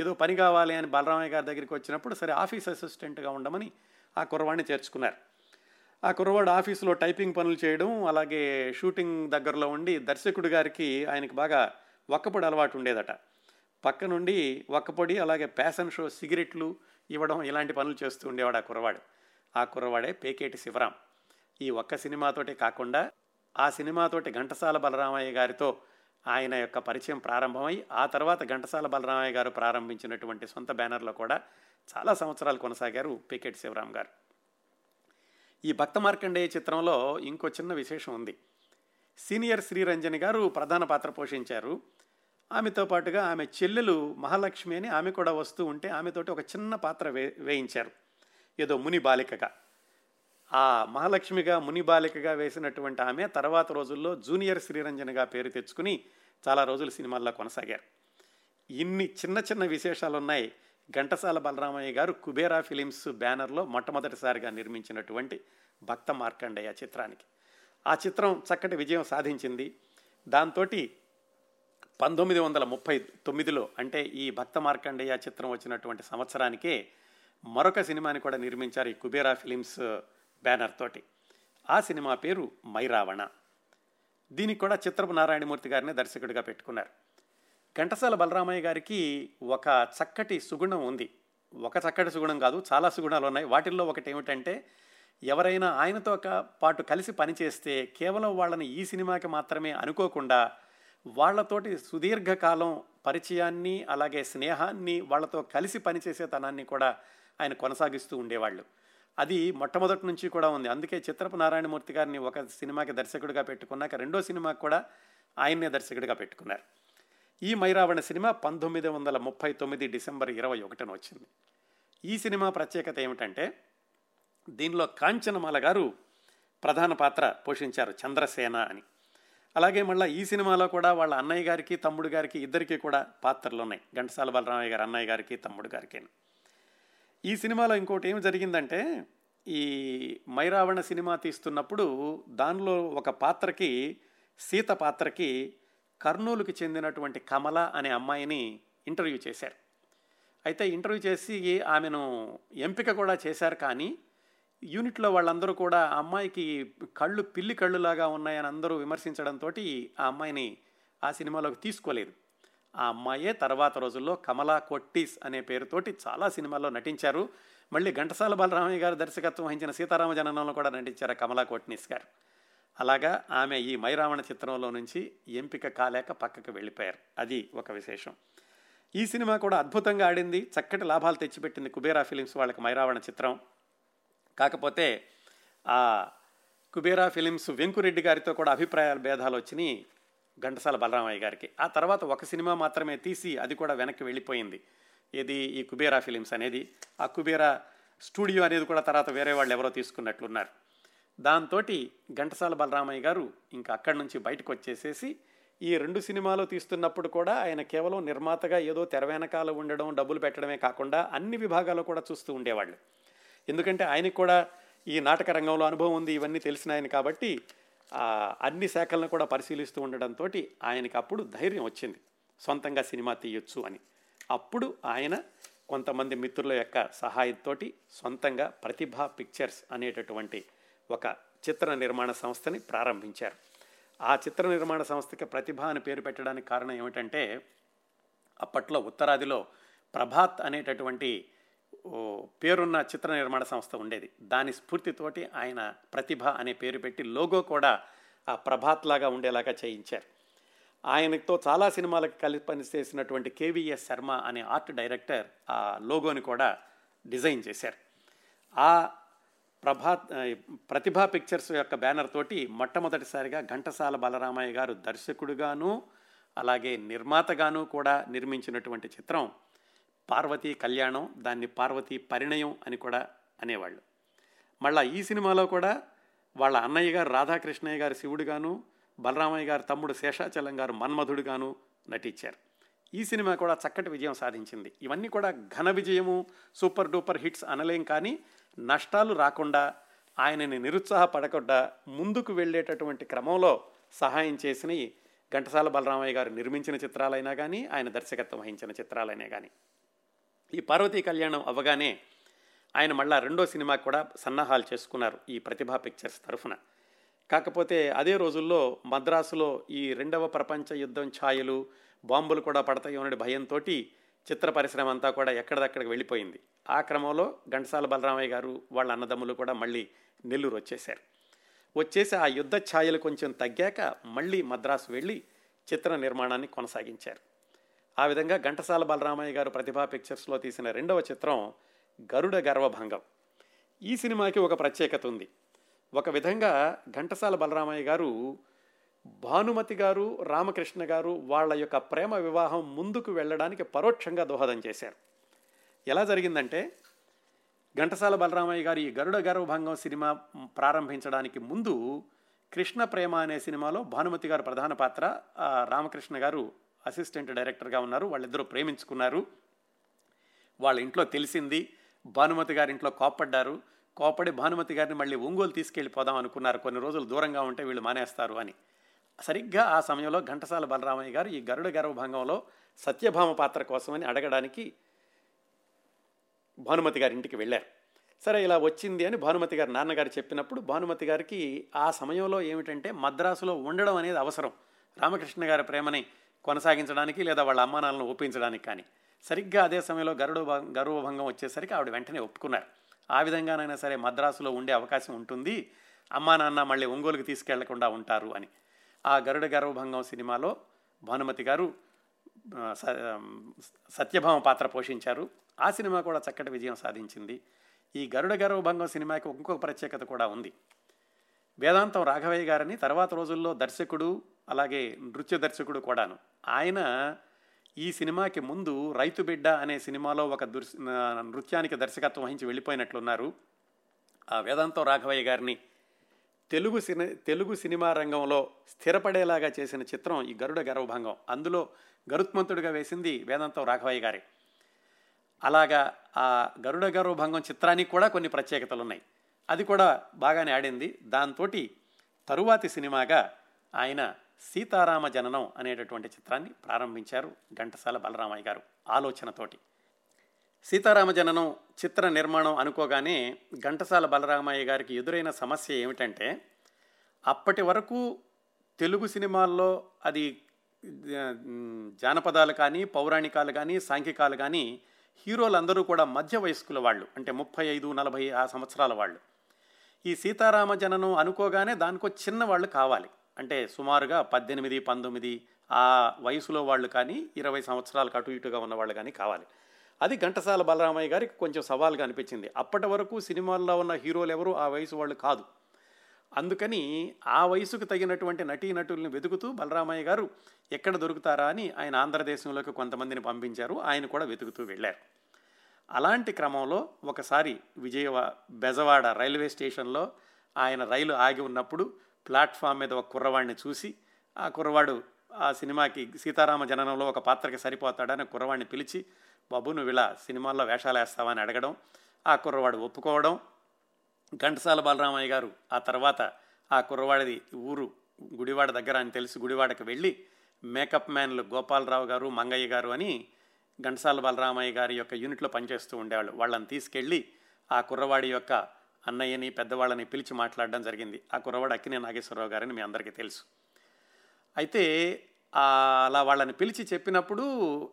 ఏదో పని కావాలి అని బలరామయ్య గారి దగ్గరికి వచ్చినప్పుడు సరే ఆఫీస్ అసిస్టెంట్గా ఉండమని ఆ కుర్రవాడిని చేర్చుకున్నారు. ఆ కుర్రవాడు ఆఫీసులో టైపింగ్ పనులు చేయడం అలాగే షూటింగ్ దగ్గరలో ఉండి దర్శకుడి గారికి ఆయనకు బాగా ఒక్కపొడి అలవాటు ఉండేదట. పక్క నుండి ఒక్కపొడి అలాగే ప్యాషన్ షో సిగరెట్లు ఇవ్వడం ఇలాంటి పనులు చేస్తూ ఉండేవాడు ఆ కుర్రవాడు. ఆ కుర్రవాడే పేకేటి శివరాం. ఈ ఒక్క సినిమాతోటే కాకుండా ఆ సినిమాతోటి ఘంటసాల బలరామయ్య గారితో ఆయన యొక్క పరిచయం ప్రారంభమై ఆ తర్వాత ఘంటసాల బలరామయ్య గారు ప్రారంభించినటువంటి సొంత బ్యానర్లో కూడా చాలా సంవత్సరాలు కొనసాగారు పికెట్ శివరాం గారు. ఈ భక్త మార్కండేయ చిత్రంలో ఇంకో చిన్న విశేషం ఉంది. సీనియర్ శ్రీరంజని గారు ప్రధాన పాత్ర పోషించారు. ఆమెతో పాటుగా ఆమె చెల్లెలు మహాలక్ష్మి అని ఆమె కూడా వస్తూ ఉంటే ఆమెతోటి ఒక చిన్న పాత్ర వే వేయించారు. ఏదో ముని బాలికగా. ఆ మహాలక్ష్మిగా ముని బాలికగా వేసినటువంటి ఆమె తర్వాత రోజుల్లో జూనియర్ శ్రీరంజనిగా పేరు తెచ్చుకుని చాలా రోజులు సినిమాల్లో కొనసాగారు. ఇన్ని చిన్న చిన్న విశేషాలు ఉన్నాయి ఘంటసాల బలరామయ్య గారు కుబేరా ఫిలిమ్స్ బ్యానర్లో మొట్టమొదటిసారిగా నిర్మించినటువంటి భక్త మార్కండేయ చిత్రానికి. ఆ చిత్రం చక్కటి విజయం సాధించింది. దాంతో పంతొమ్మిది వందల ముప్పై తొమ్మిదిలో అంటే ఈ భక్త మార్కండేయ చిత్రం వచ్చినటువంటి సంవత్సరానికే మరొక సినిమాని కూడా నిర్మించారు ఈ కుబేరా ఫిలిమ్స్ బ్యానర్ తోటి. ఆ సినిమా పేరు మైరావణ. దీనికి కూడా చిత్రపు నారాయణమూర్తి గారిని దర్శకుడిగా పెట్టుకున్నారు. ఘంటసాల బలరామయ్య గారికి ఒక చక్కటి సుగుణం ఉంది. ఒక చక్కటి సుగుణం కాదు చాలా సుగుణాలు ఉన్నాయి. వాటిల్లో ఒకటి ఏమిటంటే ఎవరైనా ఆయనతో పాటు కలిసి పనిచేస్తే కేవలం వాళ్ళని ఈ సినిమాకి మాత్రమే అనుకోకుండా వాళ్ళతోటి సుదీర్ఘకాలం పరిచయాన్ని అలాగే స్నేహాన్ని వాళ్ళతో కలిసి పనిచేసే తనాన్ని కూడా ఆయన కొనసాగిస్తూ ఉండేవాళ్ళు. అది మొట్టమొదటి నుంచి కూడా ఉంది. అందుకే చిత్రపు నారాయణమూర్తి గారిని ఒక సినిమాకి దర్శకుడిగా పెట్టుకున్నాక రెండో సినిమాకి కూడా ఆయన్నే దర్శకుడిగా పెట్టుకున్నారు. ఈ మైరావణ సినిమా పంతొమ్మిది వందల ముప్పై తొమ్మిది డిసెంబర్ ఇరవై ఒకటిన వచ్చింది. ఈ సినిమా ప్రత్యేకత ఏమిటంటే దీనిలో కాంచనమాల గారు ప్రధాన పాత్ర పోషించారు చంద్రసేన అని. అలాగే మళ్ళీ ఈ సినిమాలో కూడా వాళ్ళ అన్నయ్య గారికి తమ్ముడు గారికి ఇద్దరికీ కూడా పాత్రలు ఉన్నాయి ఘంటసాల బలరామయ్య గారు అన్నయ్య గారికి తమ్ముడు గారికి ఈ సినిమాలో ఇంకోటి ఏం జరిగిందంటే ఈ మైరావణ సినిమా తీస్తున్నప్పుడు దానిలో ఒక పాత్రకి సీత పాత్రకి కర్నూలుకి చెందినటువంటి కమల అనే అమ్మాయిని ఇంటర్వ్యూ చేశారు. అయితే ఇంటర్వ్యూ చేసి ఆమెను ఎంపిక కూడా చేశారు కానీ యూనిట్లో వాళ్ళందరూ కూడా ఆ అమ్మాయికి కళ్ళు పిల్లి కళ్ళులాగా ఉన్నాయని అందరూ విమర్శించడంతో ఆ అమ్మాయిని ఆ సినిమాలోకి తీసుకోలేదు. ఆ అమ్మాయే తర్వాత రోజుల్లో కమలా కొట్టిస్ అనే పేరుతోటి చాలా సినిమాల్లో నటించారు. మళ్ళీ ఘంటసాల బాలరామయ్య గారు దర్శకత్వం వహించిన సీతారామ జననంలో కూడా నటించారు కమలా కొట్నీస్ గారు. అలాగా ఆమె ఈ మైరావణ చిత్రంలో నుంచి ఎంపిక కాలేక పక్కకు వెళ్ళిపోయారు. అది ఒక విశేషం. ఈ సినిమా కూడా అద్భుతంగా ఆడింది. చక్కటి లాభాలు తెచ్చిపెట్టింది కుబేరా ఫిలిమ్స్ వాళ్ళకి మైరావణ చిత్రం. కాకపోతే ఆ కుబేరా ఫిలిమ్స్ వెంకురెడ్డి గారితో కూడా అభిప్రాయాల భేదాలు వచ్చినాయి. ఘంటసాల బలరామయ్య గారికి. ఆ తర్వాత ఒక సినిమా మాత్రమే తీసి అది కూడా వెనక్కి వెళ్ళిపోయింది. ఇది ఈ కుబేరా ఫిలిమ్స్ అనేది. ఆ కుబేరా స్టూడియో అనేది కూడా తర్వాత వేరే వాళ్ళు ఎవరో తీసుకున్నట్లున్నారు. దాంతో ఘంటసాల బలరామయ్య గారు ఇంకా అక్కడి నుంచి బయటకు వచ్చేసేసి ఈ రెండు సినిమాలు తీస్తున్నప్పుడు కూడా ఆయన కేవలం నిర్మాతగా ఏదో తెర వెనకాల ఉండడం డబ్బులు పెట్టడమే కాకుండా అన్ని విభాగాలు కూడా చూస్తూ ఉండేవాళ్ళు. ఎందుకంటే ఆయనకు కూడా ఈ నాటక రంగంలో అనుభవం ఉంది ఇవన్నీ తెలిసిన ఆయన కాబట్టి అన్ని శాఖలను కూడా పరిశీలిస్తూ ఉండడంతో ఆయనకి అప్పుడు ధైర్యం వచ్చింది. సొంతంగా సినిమా తీయొచ్చు అని. అప్పుడు ఆయన కొంతమంది మిత్రుల యొక్క సహాయంతో సొంతంగా ప్రతిభా పిక్చర్స్ అనేటటువంటి ఒక చిత్ర నిర్మాణ సంస్థని ప్రారంభించారు. ఆ చిత్ర నిర్మాణ సంస్థకి ప్రతిభ అని పేరు పెట్టడానికి కారణం ఏమిటంటే అప్పట్లో ఉత్తరాదిలో ప్రభాత్ అనేటటువంటి పేరున్న చిత్ర నిర్మాణ సంస్థ ఉండేది. దాని స్ఫూర్తితోటి ఆయన ప్రతిభ అనే పేరు పెట్టి లోగో కూడా ఆ ప్రభాత్ లాగా ఉండేలాగా చేయించారు. ఆయనతో చాలా సినిమాలకు కలిసి పనిచేసినటువంటి కేవీఎస్ శర్మ అనే ఆర్ట్ డైరెక్టర్ ఆ లోగోని కూడా డిజైన్ చేశారు. ఆ ప్రభాత్ ప్రతిభా పిక్చర్స్ యొక్క బ్యానర్ తోటి మొట్టమొదటిసారిగా ఘంటసాల బలరామయ్య గారు దర్శకుడుగాను అలాగే నిర్మాతగాను కూడా నిర్మించినటువంటి చిత్రం పార్వతీ కళ్యాణం దాన్ని పార్వతీ పరిణయం అని కూడా అనేవాళ్ళు. మళ్ళా ఈ సినిమాలో కూడా వాళ్ళ అన్నయ్య గారు రాధాకృష్ణయ్య గారు శివుడుగాను బలరామయ్య గారు తమ్ముడు శేషాచలం గారు మన్మధుడుగాను నటించారు. ఈ సినిమా కూడా చక్కటి విజయం సాధించింది. ఇవన్నీ కూడా ఘన విజయము సూపర్ డూపర్ హిట్స్ అనలేం కానీ నష్టాలు రాకుండా ఆయనని నిరుత్సాహపడకుండా ముందుకు వెళ్ళేటటువంటి క్రమంలో సహాయం చేసినవి ఘంటసాల బలరామయ్య గారు నిర్మించిన చిత్రాలైనా కానీ ఆయన దర్శకత్వం వహించిన చిత్రాలైనా కానీ ఈ పార్వతీ కళ్యాణం అవ్వగానే ఆయన మళ్ళా రెండో సినిమా కూడా సన్నాహాలు చేసుకున్నారు ఈ ప్రతిభా పిక్చర్స్ తరఫున. కాకపోతే అదే రోజుల్లో మద్రాసులో ఈ రెండవ ప్రపంచ యుద్ధం ఛాయలు బాంబులు కూడా పడతాయి అనే భయంతో చిత్ర పరిశ్రమ అంతా కూడా ఎక్కడిదక్కడికి వెళ్ళిపోయింది. ఆ క్రమంలో ఘంటసాల బలరామయ్య గారు వాళ్ళ అన్నదమ్ములు కూడా మళ్ళీ నెల్లూరు వచ్చేశారు. వచ్చేసి ఆ యుద్ధ ఛాయలు కొంచెం తగ్గాక మళ్ళీ మద్రాసు వెళ్ళి చిత్ర నిర్మాణాన్ని కొనసాగించారు. ఆ విధంగా ఘంటసాల బలరామయ్య గారు ప్రతిభా పిక్చర్స్లో తీసిన రెండవ చిత్రం గరుడ గర్వభంగం. ఈ సినిమాకి ఒక ప్రత్యేకత ఉంది. ఒక విధంగా ఘంటసాల బలరామయ్య గారు భానుమతి గారు రామకృష్ణ గారు వాళ్ళ యొక్క ప్రేమ వివాహం ముందుకు వెళ్ళడానికి పరోక్షంగా దోహదం చేశారు. ఎలా జరిగిందంటే ఘంటసాల బలరామయ్య గారు ఈ గరుడ గర్వభంగం సినిమా ప్రారంభించడానికి ముందు కృష్ణ ప్రేమ అనే సినిమాలో భానుమతి గారు ప్రధాన పాత్ర రామకృష్ణ గారు అసిస్టెంట్ డైరెక్టర్గా ఉన్నారు. వాళ్ళిద్దరూ ప్రేమించుకున్నారు. వాళ్ళ ఇంట్లో తెలిసింది భానుమతి గారి ఇంట్లో కోప్పడ్డారు. కోపడి భానుమతి గారిని మళ్ళీ ఒంగోలు తీసుకెళ్ళిపోదాం అనుకున్నారు. కొన్ని రోజులు దూరంగా ఉంటే వీళ్ళు మానేస్తారు అని. సరిగ్గా ఆ సమయంలో ఘంటసాల బలరామయ్య గారు ఈ గరుడ గర్వభంగంలో సత్యభామ పాత్ర కోసమని అడగడానికి భానుమతి గారి ఇంటికి వెళ్ళారు. సరే ఇలా వచ్చింది అని భానుమతి గారి నాన్నగారు చెప్పినప్పుడు భానుమతి గారికి ఆ సమయంలో ఏమిటంటే మద్రాసులో ఉండడం అనేది అవసరం. రామకృష్ణ గారి ప్రేమని కొనసాగించడానికి లేదా వాళ్ళ అమ్మానాలను ఒప్పించడానికి కానీ. సరిగ్గా అదే సమయంలో గరుడ గర్వభంగం వచ్చేసరికి ఆవిడ వెంటనే ఒప్పుకున్నారు. ఆ విధంగానైనా సరే మద్రాసులో ఉండే అవకాశం ఉంటుంది. అమ్మా నాన్న మళ్ళీ ఒంగోలుకి తీసుకెళ్ళకుండా ఉంటారు అని. ఆ గరుడ గర్వభంగం సినిమాలో భానుమతి గారు సత్యభామ పాత్ర పోషించారు. ఆ సినిమా కూడా చక్కటి విజయం సాధించింది. ఈ గరుడ గర్వభంగం సినిమాకి ఇంకొక ప్రత్యేకత కూడా ఉంది. వేదాంతం రాఘవయ్య గారని తర్వాత రోజుల్లో దర్శకుడు అలాగే నృత్య దర్శకుడు కూడాను. ఆయన ఈ సినిమాకి ముందు రైతు బిడ్డ అనే సినిమాలో ఒక దుర్ నృత్యానికి దర్శకత్వం వహించి వెళ్ళిపోయినట్లున్నారు. ఆ వేదాంతం రాఘవయ్య గారిని తెలుగు సిని తెలుగు సినిమా రంగంలో స్థిరపడేలాగా చేసిన చిత్రం ఈ గరుడ గర్వభంగం. అందులో గరుత్మంతుడిగా వేసింది వేదాంతం రాఘవయ్య గారి. అలాగా ఆ గరుడ గర్వభంగం చిత్రానికి కూడా కొన్ని ప్రత్యేకతలు ఉన్నాయి అది కూడా బాగానే ఆడింది. దాంతో తరువాతి సినిమాగా ఆయన సీతారామ జననం అనేటటువంటి చిత్రాన్ని ప్రారంభించారు ఘంటసాల బలరామయ్య గారు ఆలోచనతోటి. సీతారామ జననం చిత్ర నిర్మాణం అనుకోగానే ఘంటసాల బలరామయ్య గారికి ఎదురైన సమస్య ఏమిటంటే అప్పటి వరకు తెలుగు సినిమాల్లో అది జానపదాలు కానీ పౌరాణికాలు కానీ సాంఘికాలు కానీ హీరోలందరూ కూడా మధ్య వయస్కుల వాళ్ళు అంటే ముప్పై ఐదు నలభై ఆ సంవత్సరాల వాళ్ళు. ఈ సీతారామ జననం అనుకోగానే దానికో చిన్న వాళ్ళు కావాలి. అంటే సుమారుగా పద్దెనిమిది పంతొమ్మిది ఆ వయసులో వాళ్ళు కానీ ఇరవై సంవత్సరాలకు అటు ఇటుగా ఉన్న వాళ్ళు కానీ కావాలి. అది ఘంటసాల బలరామయ్య గారికి కొంచెం సవాల్గా అనిపించింది. అప్పటి వరకు సినిమాల్లో ఉన్న హీరోలు ఎవరు? ఆ వయసు వాళ్ళు కాదు. అందుకని ఆ వయసుకు తగినటువంటి నటీనటుల్ని వెతుకుతూ బలరామయ్య గారు ఎక్కడ దొరుకుతారా అని ఆయన ఆంధ్రదేశంలోకి కొంతమందిని పంపించారు. ఆయన కూడా వెతుకుతూ వెళ్ళారు. అలాంటి క్రమంలో ఒకసారి విజయవా బెజవాడ రైల్వే స్టేషన్లో ఆయన రైలు ఆగి ఉన్నప్పుడు ప్లాట్ఫామ్ మీద ఒక కుర్రవాడిని చూసి ఆ కుర్రవాడు ఆ సినిమాకి సీతారామ జననంలో ఒక పాత్రకి సరిపోతాడని కుర్రవాడిని పిలిచి బాబు నువ్వు ఇలా సినిమాల్లో వేషాలు వేస్తావని అడగడం ఆ కుర్రవాడు ఒప్పుకోవడం. ఘంటసాల బాలరామయ్య గారు ఆ తర్వాత ఆ కుర్రవాడిది ఊరు గుడివాడ దగ్గర అని తెలిసి గుడివాడకి వెళ్ళి మేకప్ మ్యాన్లు గోపాలరావు గారు మంగయ్య గారు అని ఘంటసాల బాలరామయ్య గారి యొక్క యూనిట్లో పనిచేస్తూ ఉండేవాళ్ళు. వాళ్ళని తీసుకెళ్ళి ఆ కుర్రవాడి యొక్క అన్నయ్యని పెద్దవాళ్ళని పిలిచి మాట్లాడడం జరిగింది. ఆ కుర్రవాడు అక్కినే నాగేశ్వరరావు గారని మీ అందరికీ తెలుసు. అయితే అలా వాళ్ళని పిలిచి చెప్పినప్పుడు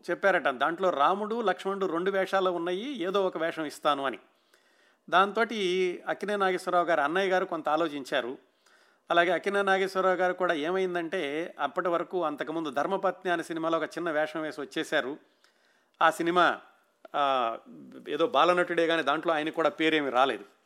చెప్పారట దాంట్లో రాముడు లక్ష్మణుడు రెండు వేషాలు ఉన్నాయి ఏదో ఒక వేషం ఇస్తాను అని. దాంతో అక్కినే నాగేశ్వరరావు గారు అన్నయ్య గారు కొంత ఆలోచించారు. అలాగే అక్కినే నాగేశ్వరరావు గారు కూడా ఏమైందంటే అప్పటి వరకు అంతకుముందు ధర్మపత్ని అనే సినిమాలో ఒక చిన్న వేషం వేసి వచ్చేశారు. ఆ సినిమా ఏదో బాలనటుడే కానీ దాంట్లో ఆయన కూడా పేరేమి రాలేదు.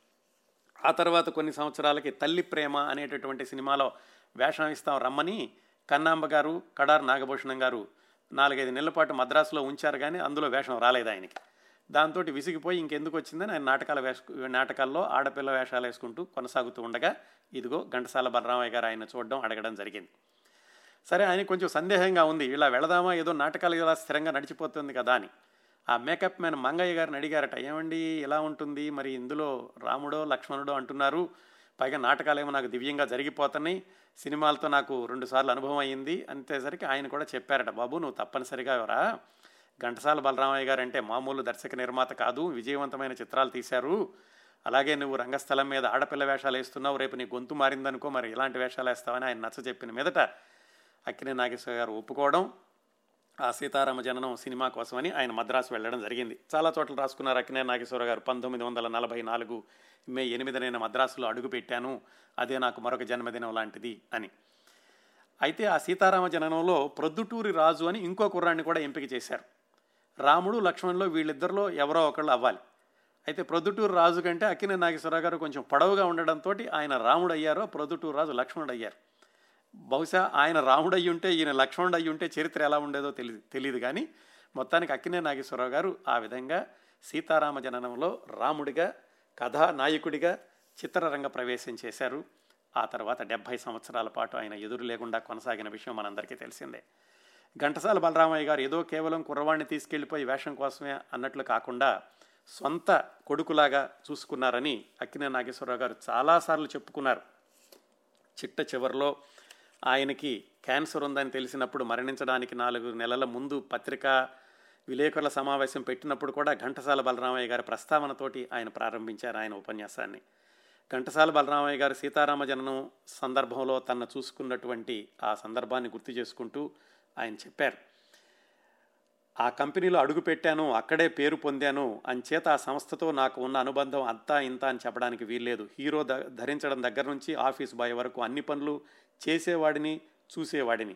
ఆ తర్వాత కొన్ని సంవత్సరాలకి తల్లి ప్రేమ అనేటటువంటి సినిమాలో వేషం ఇస్తాం రమ్మని కన్నాంబ గారు కడార్ నాగభూషణం గారు నాలుగైదు నెలల పాటు మద్రాసులో ఉంచారు కానీ అందులో వేషం రాలేదు ఆయనకి. దాంతో విసిగిపోయి ఇంకెందుకు వచ్చిందని ఆయన నాటకాల వేష నాటకాల్లో ఆడపిల్ల వేషాలు వేసుకుంటూ కొనసాగుతూ ఉండగా ఇదిగో ఘంటసాల బలరామయ్య గారు ఆయన చూడడం అడగడం జరిగింది. సరే ఆయన కొంచెం సందేహంగా ఉంది ఇలా వెళదామా ఏదో నాటకాలు ఇలా స్థిరంగా నడిచిపోతుంది కదా అని. ఆ మేకప్ మ్యాన్ మంగయ్య గారిని అడిగారట ఏమండి ఎలా ఉంటుంది? మరి ఇందులో రాముడో లక్ష్మణుడో అంటున్నారు. పైగా నాటకాలేమో నాకు దివ్యంగా జరిగిపోతున్నాయి. సినిమాలతో నాకు రెండుసార్లు అనుభవం అయ్యింది. అంతేసరికి ఆయన కూడా చెప్పారట బాబు నువ్వు తప్పనిసరిగా రా. ఘంటసాల బలరామయ్య గారు అంటే మామూలు దర్శక నిర్మాత కాదు విజయవంతమైన చిత్రాలు తీశారు. అలాగే నువ్వు రంగస్థలం మీద ఆడపిల్ల వేషాలు వేస్తున్నావు రేపు నీ గొంతు మారిందనుకో మరి ఇలాంటి వేషాలు వేస్తావని ఆయన నచ్చ చెప్పిన మీదట అక్కినే నాగేశ్వర గారు ఒప్పుకోవడం ఆ సీతారామ జననం సినిమా కోసమని ఆయన మద్రాసు వెళ్ళడం జరిగింది. చాలా చోట్ల రాసుకున్నారు అక్కినే నాగేశ్వర గారు. పంతొమ్మిది వందల నలభై నాలుగు మే ఎనిమిది నేను మద్రాసులో అడుగుపెట్టాను అదే నాకు మరొక జన్మదినం లాంటిది అని. అయితే ఆ సీతారామ జననంలో ప్రొద్దుటూరి రాజు అని ఇంకో కుర్రాన్ని కూడా ఎంపిక చేశారు. రాముడు లక్ష్మణ్లో వీళ్ళిద్దరిలో ఎవరో ఒకళ్ళు అవ్వాలి. అయితే ప్రొద్దుటూరు రాజు కంటే అక్కినే నాగేశ్వరరావు గారు కొంచెం పొడవుగా ఉండడంతో ఆయన రాముడు అయ్యారో ప్రొద్దుటూరు రాజు లక్ష్మణుడు అయ్యారు బహుశా ఆయన రాముడు అయ్యి ఉంటే ఈయన లక్ష్మణుడు అయ్యి ఉంటే చరిత్ర ఎలా ఉండేదో తెలియదు తెలియదు కానీ మొత్తానికి అక్కినే నాగేశ్వరరావు గారు ఆ విధంగా సీతారామ జననంలో రాముడిగా కథానాయకుడిగా చిత్రరంగ ప్రవేశం చేశారు. ఆ తర్వాత డెబ్భై సంవత్సరాల పాటు ఆయన ఎదురు లేకుండా కొనసాగిన విషయం మనందరికీ తెలిసిందే. ఘంటసాల బలరామయ్య గారు ఏదో కేవలం కుర్రవాణ్ణి తీసుకెళ్ళిపోయి వేషం కోసమే అన్నట్లు కాకుండా సొంత కొడుకులాగా చూసుకున్నారని అక్కినే నాగేశ్వరరావు గారు చాలాసార్లు చెప్పుకున్నారు. చిట్ట చివరిలో ఆయనకి క్యాన్సర్ ఉందని తెలిసినప్పుడు మరణించడానికి నాలుగు నెలల ముందు పత్రికా విలేకరుల సమావేశం పెట్టినప్పుడు కూడా ఘంటసాల బలరామయ్య గారి ప్రస్తావనతోటి ఆయన ప్రారంభించారు ఆయన ఉపన్యాసాన్ని. ఘంటసాల బలరామయ్య గారు సీతారామ జననం సందర్భంలో తన చూసుకున్నటువంటి ఆ సందర్భాన్ని గుర్తు చేసుకుంటూ ఆయన చెప్పారు. ఆ కంపెనీలో అడుగు పెట్టాను అక్కడే పేరు పొందాను అంచేత ఆ సంస్థతో నాకు ఉన్న అనుబంధం అంతా ఇంత అని చెప్పడానికి వీల్లేదు. హీరో ద ధరించడం దగ్గర నుంచి ఆఫీస్ బాయ్ వరకు అన్ని పనులు చేసేవాడిని చూసేవాడిని.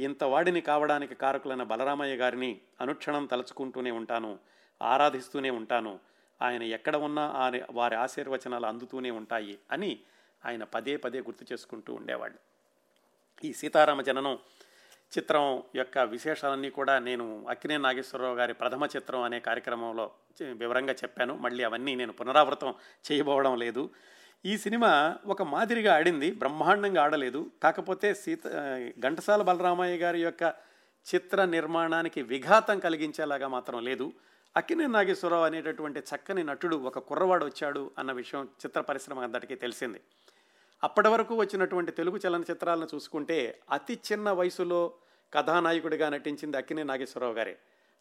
ఇంత వాడిని కావడానికి కారకులైన బలరామయ్య గారిని అనుక్షణం తలుచుకుంటూనే ఉంటాను ఆరాధిస్తూనే ఉంటాను. ఆయన ఎక్కడ ఉన్నా ఆ వారి ఆశీర్వచనాలు అందుతూనే ఉంటాయి అని ఆయన పదే పదే గుర్తు చేసుకుంటూ ఉండేవాళ్ళు ఈ సీతారామ జననం చిత్రం యొక్క విశేషాలన్నీ కూడా నేను అక్కినే నాగేశ్వరరావు గారి ప్రథమ చిత్రం అనే కార్యక్రమంలో వివరంగా చెప్పాను. మళ్ళీ అవన్నీ నేను పునరావృతం చేయబోవడం లేదు. ఈ సినిమా ఒక మాదిరిగా ఆడింది బ్రహ్మాండంగా ఆడలేదు. కాకపోతే సీత ఘంటసాల బలరామయ్య గారి యొక్క చిత్ర నిర్మాణానికి విఘాతం కలిగించేలాగా మాత్రం లేదు. అక్కినే నాగేశ్వరరావు అనేటటువంటి చక్కని నటుడు ఒక కుర్రవాడు వచ్చాడు అన్న విషయం చిత్ర పరిశ్రమ అందరికీ తెలిసింది. అప్పటి వరకు వచ్చినటువంటి తెలుగు చలనచిత్రాలను చూసుకుంటే అతి చిన్న వయసులో కథానాయకుడిగా నటించింది అక్కినే నాగేశ్వరరావు గారే.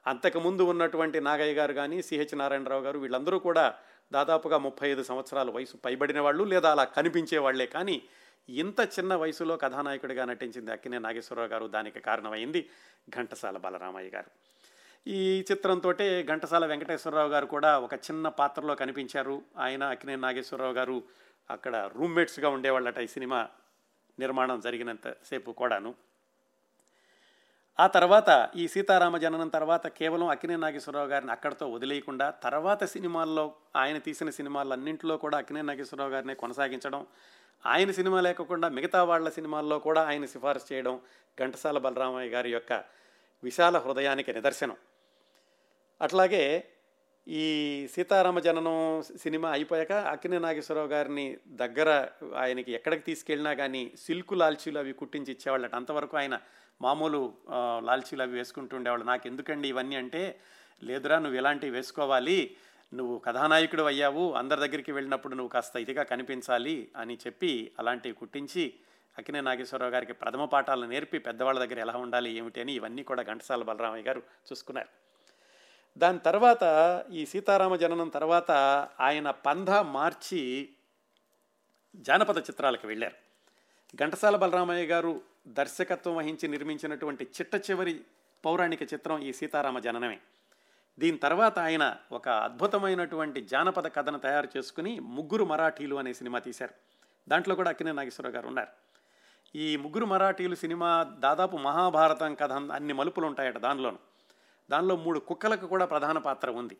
అంతకుముందు ఉన్నటువంటి నాగయ్య గారు కానీ సిహెచ్ నారాయణరావు గారు వీళ్ళందరూ కూడా దాదాపుగా ముప్పై ఐదు సంవత్సరాల వయసు పైబడిన వాళ్ళు లేదా అలా కనిపించే వాళ్ళే కానీ ఇంత చిన్న వయసులో కథానాయకుడిగా నటించింది అక్కినే నాగేశ్వరరావు గారు. దానికి కారణమైంది ఘంటసాల బలరామయ్య గారు. ఈ చిత్రంతో ఘంటసాల వెంకటేశ్వరరావు గారు కూడా ఒక చిన్న పాత్రలో కనిపించారు. ఆయన అక్కినే నాగేశ్వరరావు గారు అక్కడ రూమ్మేట్స్గా ఉండేవాళ్ళట ఈ సినిమా నిర్మాణం జరిగినంతసేపు కూడాను. ఆ తర్వాత ఈ సీతారామ జననం తర్వాత కేవలం అక్కినే నాగేశ్వరరావు గారిని అక్కడితో వదిలేయకుండా తర్వాత సినిమాల్లో ఆయన తీసిన సినిమాలన్నింటిలో కూడా అక్కినే నాగేశ్వరరావు గారిని కొనసాగించడం ఆయన సినిమా లేకుండా మిగతా వాళ్ళ సినిమాల్లో కూడా ఆయన సిఫారసు చేయడం ఘంటసాల బలరామయ్య గారి యొక్క విశాల హృదయానికి నిదర్శనం. అట్లాగే ఈ సీతారామ జననం సినిమా అయిపోయాక అక్కినే నాగేశ్వరరావు గారిని దగ్గర ఆయనకి ఎక్కడికి తీసుకెళ్ళినా కానీ సిల్కు లాల్చీలు అవి కుట్టించి ఇచ్చేవాళ్ళట. అంతవరకు ఆయన మామూలు లాల్చీలు అవి వేసుకుంటుండేవాళ్ళు నాకు ఎందుకండి ఇవన్నీ అంటే లేదురా నువ్వు ఇలాంటివి వేసుకోవాలి? నువ్వు కథానాయకుడు అయ్యావు అందరి దగ్గరికి వెళ్ళినప్పుడు నువ్వు కాస్త ఇదిగా కనిపించాలి అని చెప్పి అలాంటివి కుట్టించి అక్కినే నాగేశ్వరరావు గారికి ప్రథమ పాఠాలను నేర్పి పెద్దవాళ్ళ దగ్గర ఎలా ఉండాలి ఏమిటి అని ఇవన్నీ కూడా ఘంటసాల బలరామయ్య గారు చూసుకున్నారు. దాని తర్వాత ఈ సీతారామ జననం తర్వాత ఆయన పంధ మార్చి జానపద చిత్రాలకు వెళ్ళారు. ఘంటసాల బలరామయ్య గారు దర్శకత్వం వహించి నిర్మించినటువంటి చిట్ట చివరి పౌరాణిక చిత్రం ఈ సీతారామ జననమే. దీని తర్వాత ఆయన ఒక అద్భుతమైనటువంటి జానపద కథను తయారు చేసుకుని ముగ్గురు మరాఠీలు అనే సినిమా తీశారు. దాంట్లో కూడా అక్కినే నాగేశ్వరరావు గారు ఉన్నారు. ఈ ముగ్గురు మరాఠీలు సినిమా దాదాపు మహాభారతం కథ అన్ని మలుపులు ఉంటాయట దానిలోను. దానిలో మూడు కుక్కలకు కూడా ప్రధాన పాత్ర ఉంది.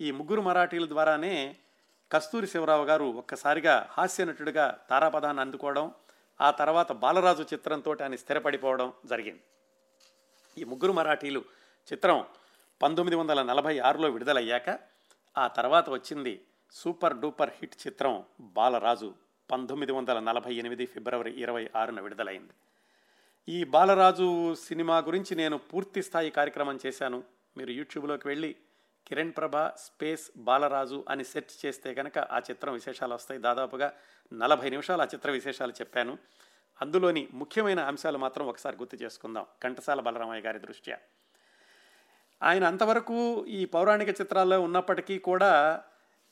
ఈ ముగ్గురు మరాఠీల ద్వారానే కస్తూరి శివరావు గారు ఒక్కసారిగా హాస్య నటుడిగా తారాపదాన్ని అందుకోవడం ఆ తర్వాత బాలరాజు చిత్రంతో ఆయన స్థిరపడిపోవడం జరిగింది. ఈ ముగ్గురు మరాఠీలు చిత్రం పంతొమ్మిది వందల నలభై ఆరులో విడుదలయ్యాక ఆ తర్వాత వచ్చింది సూపర్ డూపర్ హిట్ చిత్రం బాలరాజు పంతొమ్మిది వందల నలభై ఎనిమిది ఫిబ్రవరి ఇరవై ఆరున విడుదలైంది. ఈ బాలరాజు సినిమా గురించి నేను పూర్తి స్థాయి కార్యక్రమం చేశాను. మీరు యూట్యూబ్లోకి వెళ్ళి కిరణ్ ప్రభ స్పేస్ బాలరాజు అని సెర్చ్ చేస్తే కనుక ఆ చిత్రం విశేషాలు వస్తాయి. దాదాపుగా నలభై నిమిషాలు ఆ చిత్ర విశేషాలు చెప్పాను. అందులోని ముఖ్యమైన అంశాలు మాత్రం ఒకసారి గుర్తు చేసుకుందాం. కంఠసాల బలరామయ్య గారి దృష్ట్యా. ఆయన అంతవరకు ఈ పౌరాణిక చిత్రాల్లో ఉన్నప్పటికీ కూడా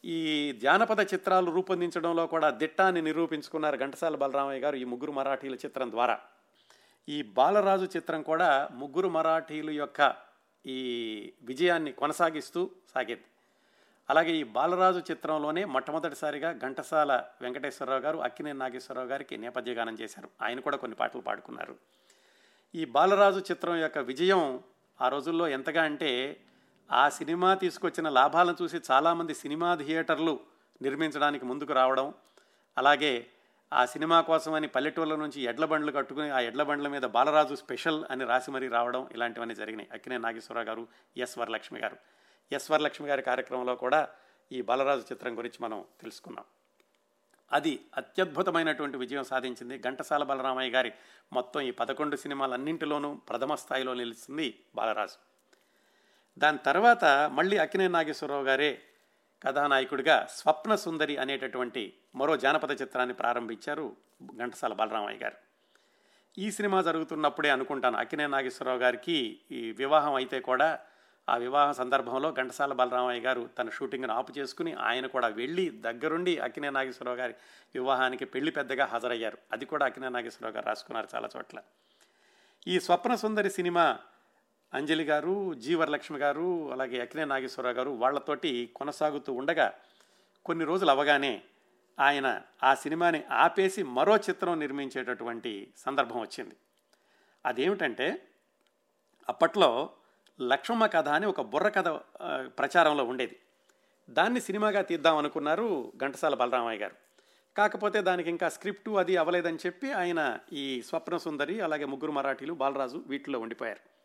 ఈ జానపద చిత్రాలు రూపొందించడంలో కూడా దిట్టాన్ని నిరూపించుకున్నారు ఘంటసాల బలరామయ్య గారు ఈ ముగ్గురు మరాఠీల చిత్రం ద్వారా. ఈ బాలరాజు చిత్రం కూడా ముగ్గురు మరాఠీలు యొక్క ఈ విజయాన్ని కొనసాగిస్తూ సాగింది. అలాగే ఈ బాలరాజు చిత్రంలోనే మొట్టమొదటిసారిగా ఘంటసాల వెంకటేశ్వరరావు గారు అక్కినేని నాగేశ్వరరావు గారికి నేపథ్య గానం చేశారు. ఆయన కూడా కొన్ని పాటలు పాడుకున్నారు. ఈ బాలరాజు చిత్రం యొక్క విజయం ఆ రోజుల్లో ఎంతగా అంటే ఆ సినిమా తీసుకొచ్చిన లాభాలను చూసి చాలామంది సినిమా థియేటర్లు నిర్మించడానికి ముందుకు రావడం అలాగే ఆ సినిమా కోసమని పల్లెటూళ్ళ నుంచి ఎడ్ల బండ్లు కట్టుకుని ఆ ఎడ్ల బండ్ల మీద బాలరాజు స్పెషల్ అని రాసి మరీ రావడం ఇలాంటివన్నీ జరిగినాయి. అక్కినే నాగేశ్వరరావు గారు ఎస్ వరలక్ష్మి గారు. ఎస్ వరలక్ష్మి గారి కార్యక్రమంలో కూడా ఈ బాలరాజు చిత్రం గురించి మనం తెలుసుకున్నాం అది అత్యద్భుతమైనటువంటి విజయం సాధించింది. ఘంటసాల బలరామయ్య గారి మొత్తం ఈ పదకొండు సినిమాలన్నింటిలోనూ ప్రథమ స్థాయిలో నిలిచింది బాలరాజు. దాని తర్వాత మళ్ళీ అక్కినే నాగేశ్వరరావు గారే కథానాయకుడిగా స్వప్న సుందరి అనేటటువంటి మరో జానపద చిత్రాన్ని ప్రారంభించారు ఘంటసాల బలరామయ్య గారు. ఈ సినిమా జరుగుతున్నప్పుడే అనుకుంటాను అక్కినే నాగేశ్వరరావు గారికి ఈ వివాహం అయితే కూడా ఆ వివాహ సందర్భంలో ఘంటసాల బలరామయ్య గారు తన షూటింగ్ను ఆపు చేసుకుని ఆయన కూడా వెళ్ళి దగ్గరుండి అక్కినే నాగేశ్వరరావు గారి వివాహానికి పెళ్ళి పెద్దగా హాజరయ్యారు. అది కూడా అక్కినే నాగేశ్వరరావు గారు రాసుకున్నారు చాలా చోట్ల. ఈ స్వప్న సుందరి సినిమా అంజలి గారు జీవరలక్ష్మి గారు అలాగే అక్కినే నాగేశ్వరరావు గారు వాళ్ళతోటి కొనసాగుతూ ఉండగా కొన్ని రోజులు అవగానే ఆయన ఆ సినిమాని ఆపేసి మరో చిత్రం నిర్మించేటటువంటి సందర్భం వచ్చింది. అదేమిటంటే అప్పట్లో లక్ష్మమ్మ కథ అని ఒక బుర్ర కథ ప్రచారంలో ఉండేది. దాన్ని సినిమాగా తీద్దాం అనుకున్నారు ఘంటసాల బలరామయ్య గారు. కాకపోతే దానికి ఇంకా స్క్రిప్టు అది అవ్వలేదని చెప్పి ఆయన ఈ స్వప్న సుందరి అలాగే ముగ్గురు మరాఠీలు బాలరాజు వీటిలో ఉండిపోయారు.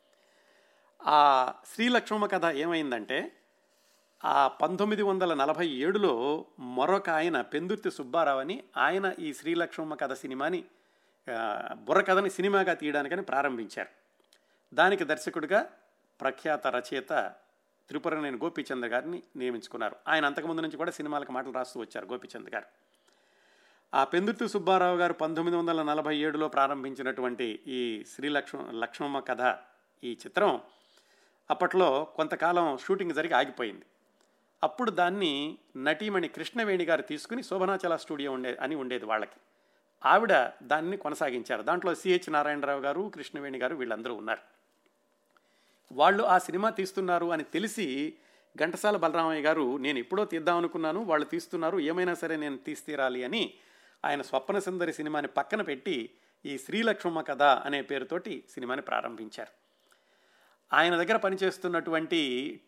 ఆ శ్రీలక్ష్మమ్మ కథ ఏమైందంటే ఆ పంతొమ్మిది వందల నలభై ఏడులో మరొక ఆయన పెందుర్తి సుబ్బారావు అని ఆయన ఈ శ్రీలక్ష్మమ్మ కథ సినిమాని బుర్రకథని సినిమాగా తీయడానికని ప్రారంభించారు. దానికి దర్శకుడిగా ప్రఖ్యాత రచయిత త్రిపురనేని గోపీచంద్ గారిని నియమించుకున్నారు. ఆయన అంతకుముందు నుంచి కూడా సినిమాలకు మాటలు రాస్తూ వచ్చారు గోపీచంద్ గారు. ఆ పెందుర్తి సుబ్బారావు గారు పంతొమ్మిది వందల నలభై ఏడులో ప్రారంభించినటువంటి ఈ శ్రీలక్ష్మ లక్ష్మమ్మ కథ ఈ చిత్రం అప్పట్లో కొంతకాలం షూటింగ్ జరిగి ఆగిపోయింది. అప్పుడు దాన్ని నటీమణి కృష్ణవేణి గారు తీసుకుని శోభనాచల స్టూడియో ఉండే అని ఉండేది వాళ్ళకి. ఆవిడ దాన్ని కొనసాగించారు. దాంట్లో సిహెచ్ నారాయణరావు గారు కృష్ణవేణి గారు వీళ్ళందరూ ఉన్నారు. వాళ్ళు ఆ సినిమా తీస్తున్నారు అని తెలిసి ఘంటసాల బలరామయ్య గారు నేను ఎప్పుడో తీద్దాం అనుకున్నాను వాళ్ళు తీస్తున్నారు ఏమైనా సరే నేను తీస్తీరాలి అని ఆయన స్వప్న సుందరి సినిమాని పక్కన పెట్టి ఈ శ్రీలక్ష్మమ్మ కథ అనే పేరుతోటి సినిమాని ప్రారంభించారు. ఆయన దగ్గర పనిచేస్తున్నటువంటి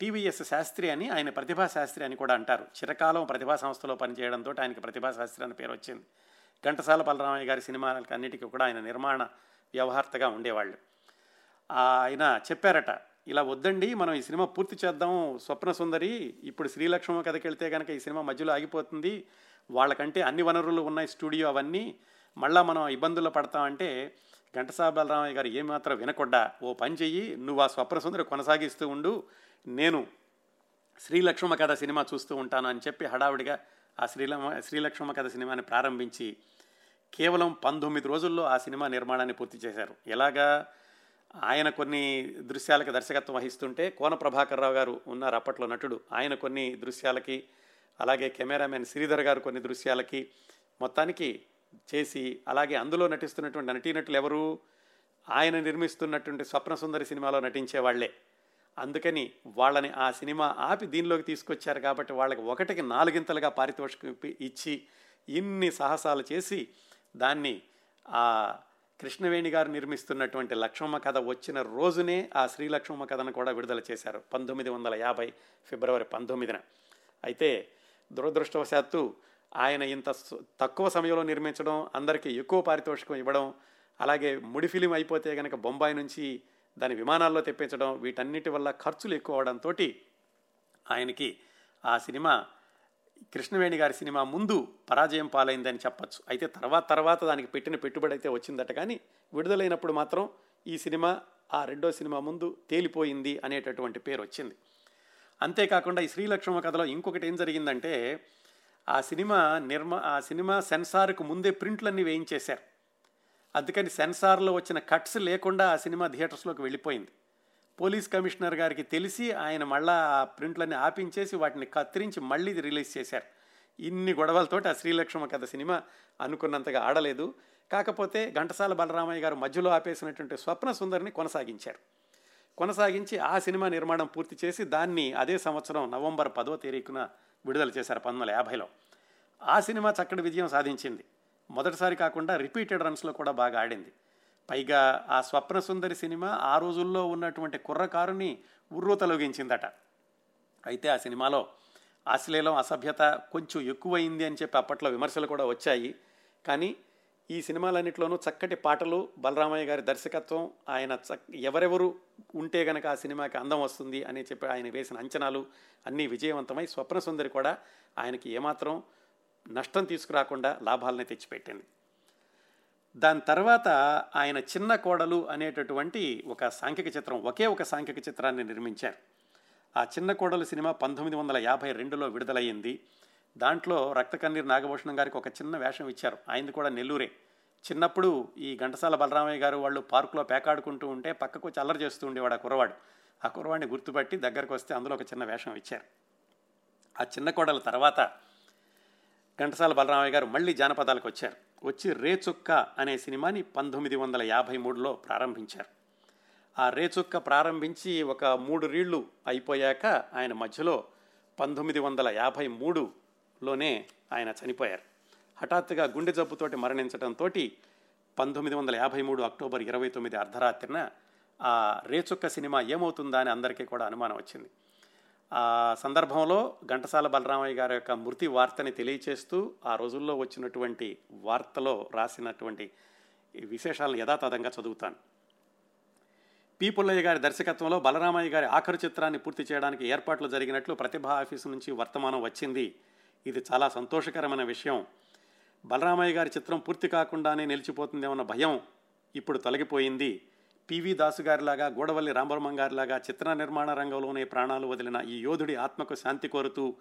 టీవీఎస్ శాస్త్రి అని ఆయన ప్రతిభా శాస్త్రి అని కూడా అంటారు. చిరకాలం ప్రతిభా సంస్థలో పనిచేయడంతో ఆయనకి ప్రతిభా శాస్త్రి అని పేరు వచ్చింది. ఘంటసాల బలరామయ్య గారి సినిమాలకు అన్నిటికీ కూడా ఆయన నిర్మాణ వ్యవహార్తగా ఉండేవాళ్ళు. ఆయన చెప్పారట ఇలా వద్దండి మనం ఈ సినిమా పూర్తి చేద్దాం. స్వప్న సుందరి ఇప్పుడు శ్రీలక్ష్మ కథకి వెళ్తే కనుక ఈ సినిమా మధ్యలో ఆగిపోతుంది. వాళ్ళకంటే అన్ని వనరులు ఉన్నాయి స్టూడియో అవన్నీ. మళ్ళీ మనం ఇబ్బందుల్లో పడతామంటే ఘంటసాల బలరామయ్య గారు ఏమాత్రం వినకుండా ఓ పని చెయ్యి నువ్వు ఆ స్వప్న సుందరి కొనసాగిస్తూ ఉండు నేను శ్రీలక్ష్మ కథ సినిమా చూస్తూ ఉంటాను అని చెప్పి హడావుడిగా ఆ శ్రీలమ శ్రీలక్ష్మ కథ సినిమాని ప్రారంభించి కేవలం పంతొమ్మిది రోజుల్లో ఆ సినిమా నిర్మాణాన్ని పూర్తి చేశారు. ఎలాగా? ఆయన కొన్ని దృశ్యాలకు దర్శకత్వం వహిస్తుంటే కోన ప్రభాకర్ రావు గారు ఉన్నారు అప్పట్లో నటుడు. ఆయన కొన్ని దృశ్యాలకి అలాగే కెమెరామెన్ శ్రీధర్ గారు కొన్ని దృశ్యాలకి మొత్తానికి చేసి అలాగే అందులో నటిస్తున్నటువంటి నటీనటులు ఎవరు? ఆయన నిర్మిస్తున్నటువంటి స్వప్న సుందరి సినిమాలో నటించే వాళ్ళే అందుకని వాళ్ళని ఆ సినిమా ఆపి దీనిలోకి తీసుకొచ్చారు కాబట్టి వాళ్ళకి ఒకటికి నాలుగింతలుగా పారితోషికం ఇచ్చి ఇన్ని సాహసాలు చేసి దాన్ని ఆ కృష్ణవేణి గారు నిర్మిస్తున్నటువంటి లక్ష్మమ్మ కథ వచ్చిన రోజునే ఆ శ్రీ లక్ష్మమ్మ కథను కూడా విడుదల చేశారు. పంతొమ్మిది వందల యాభై ఫిబ్రవరి పంతొమ్మిదిన. అయితే దురదృష్టవశాత్తు ఆయన ఇంత తక్కువ సమయంలో నిర్మించడం అందరికీ ఎక్కువ పారితోషికం ఇవ్వడం అలాగే ముడి ఫిలిం అయిపోతే కనుక బొంబాయి నుంచి దాని విమానాల్లో తెప్పించడం వీటన్నిటి వల్ల ఖర్చులు ఎక్కువ అవడంతో ఆయనకి ఆ సినిమా కృష్ణవేణి గారి సినిమా ముందు పరాజయం పాలైందని చెప్పచ్చు. అయితే తర్వాత తర్వాత దానికి పెట్టిన పెట్టుబడి అయితే వచ్చిందట కానీ విడుదలైనప్పుడు మాత్రం ఈ సినిమా ఆ రెండో సినిమా ముందు తేలిపోయింది అనేటటువంటి పేరు వచ్చింది. అంతేకాకుండా ఈ శ్రీలక్ష్మ కథలో ఇంకొకటి ఏం జరిగిందంటే ఆ సినిమా నిర్మా ఆ సినిమా సెన్సార్కు ముందే ప్రింట్లన్నీ వేయించేశారు. అందుకని సెన్సార్లో వచ్చిన కట్స్ లేకుండా ఆ సినిమా థియేటర్స్లోకి వెళ్ళిపోయింది. పోలీస్ కమిషనర్ గారికి తెలిసి ఆయన మళ్ళా ఆ ప్రింట్లన్నీ ఆపించేసి వాటిని కత్తిరించి మళ్ళీ రిలీజ్ చేశారు. ఇన్ని గొడవలతోటి ఆ శ్రీలక్ష్మ కథ సినిమా అనుకున్నంతగా ఆడలేదు. కాకపోతే ఘంటసాల బలరామయ్య గారు మధ్యలో ఆపేసినటువంటి స్వప్న సుందరిని కొనసాగించారు. కొనసాగించి ఆ సినిమా నిర్మాణం పూర్తి చేసి దాన్ని అదే సంవత్సరం నవంబర్ పదో తేదీకున విడుదల చేశారు పంతొమ్మిది వందల యాభైలో. ఆ సినిమా చక్కటి విజయం సాధించింది. మొదటిసారి కాకుండా రిపీటెడ్ రన్స్లో కూడా బాగా ఆడింది. పైగా ఆ స్వప్న సుందరి సినిమా ఆ రోజుల్లో ఉన్నటువంటి కుర్రకారుని ఉర్రూ తొలగించిందట అయితే ఆ సినిమాలో అశ్లీలం అసభ్యత కొంచెం ఎక్కువైంది అని చెప్పి అప్పట్లో విమర్శలు కూడా వచ్చాయి. కానీ ఈ సినిమాలన్నింటిలోనూ చక్కటి పాటలు బలరామయ్య గారి దర్శకత్వం ఆయన చక్క ఎవరెవరు ఉంటే గనక ఆ సినిమాకి అందం వస్తుంది అని చెప్పి ఆయన వేసిన అంచనాలు అన్నీ విజయవంతమై స్వప్న సుందరి కూడా ఆయనకి ఏమాత్రం నష్టం తీసుకురాకుండా లాభాలని తెచ్చిపెట్టింది. దాని తర్వాత ఆయన చిన్న కోడలు అనేటటువంటి ఒక సాంఘిక చిత్రం ఒకే ఒక సాంఘిక చిత్రాన్ని నిర్మించారు. ఆ చిన్న కోడలు సినిమా పంతొమ్మిది వందల యాభై రెండులో విడుదలయ్యింది. దాంట్లో రక్తకన్నీరు నాగభూషణం గారికి ఒక చిన్న వేషం ఇచ్చారు. ఆయనది కూడా నెల్లూరే. చిన్నప్పుడు ఈ ఘంటసాల బలరామయ్య గారు వాళ్ళు పార్కులో పేకాడుకుంటూ ఉంటే పక్కకు చల్లర చేస్తూ ఉండేవాడు ఆ కుర్రవాడు. ఆ కుర్రవాడిని గుర్తుపట్టి దగ్గరకు వస్తే అందులో ఒక చిన్న వేషం ఇచ్చారు. ఆ చిన్న కోడల తర్వాత ఘంటసాల బలరామయ్య గారు మళ్ళీ జానపదాలకు వచ్చారు. వచ్చి రేచుక్క అనే సినిమాని పంతొమ్మిది వందల యాభై మూడులో ప్రారంభించారు. ఆ రేచుక్క ప్రారంభించి ఒక మూడు రీళ్ళు అయిపోయాక ఆయన మధ్యలో పంతొమ్మిది వందల యాభై మూడు లోనే ఆయన చనిపోయారు. హఠాత్తుగా గుండె జబ్బుతోటి మరణించడంతో పంతొమ్మిది వందల యాభై మూడు అక్టోబర్ ఇరవై తొమ్మిది అర్ధరాత్రిన ఆ రేచుక్క సినిమా ఏమవుతుందా అని అందరికీ కూడా అనుమానం వచ్చింది. ఆ సందర్భంలో ఘంటసాల బలరామయ్య గారి యొక్క మృతి వార్తని తెలియచేస్తూ ఆ రోజుల్లో వచ్చినటువంటి వార్తలో రాసినటువంటి విశేషాలను యథాతథంగా చదువుతాను. పీపుల్లయ్య గారి దర్శకత్వంలో బలరామయ్య గారి ఆఖరు చిత్రాన్ని పూర్తి చేయడానికి ఏర్పాట్లు జరిగినట్లు ప్రతిభ ఆఫీసు నుంచి వర్తమానం వచ్చింది ఇది చాలా సంతోషకరమైన విషయం. బలరామయ్య గారి చిత్రం పూర్తి కాకుండానే నిలిచిపోతుందేమన్న భయం ఇప్పుడు తొలగిపోయింది. పివి దాసు గారిలాగా గూడవల్లి రామబ్రహ్మం గారిలాగా చిత్ర నిర్మాణ రంగంలోనే ప్రాణాలు వదిలిన ఈ యోధుడి ఆత్మకు శాంతి కోరుతూ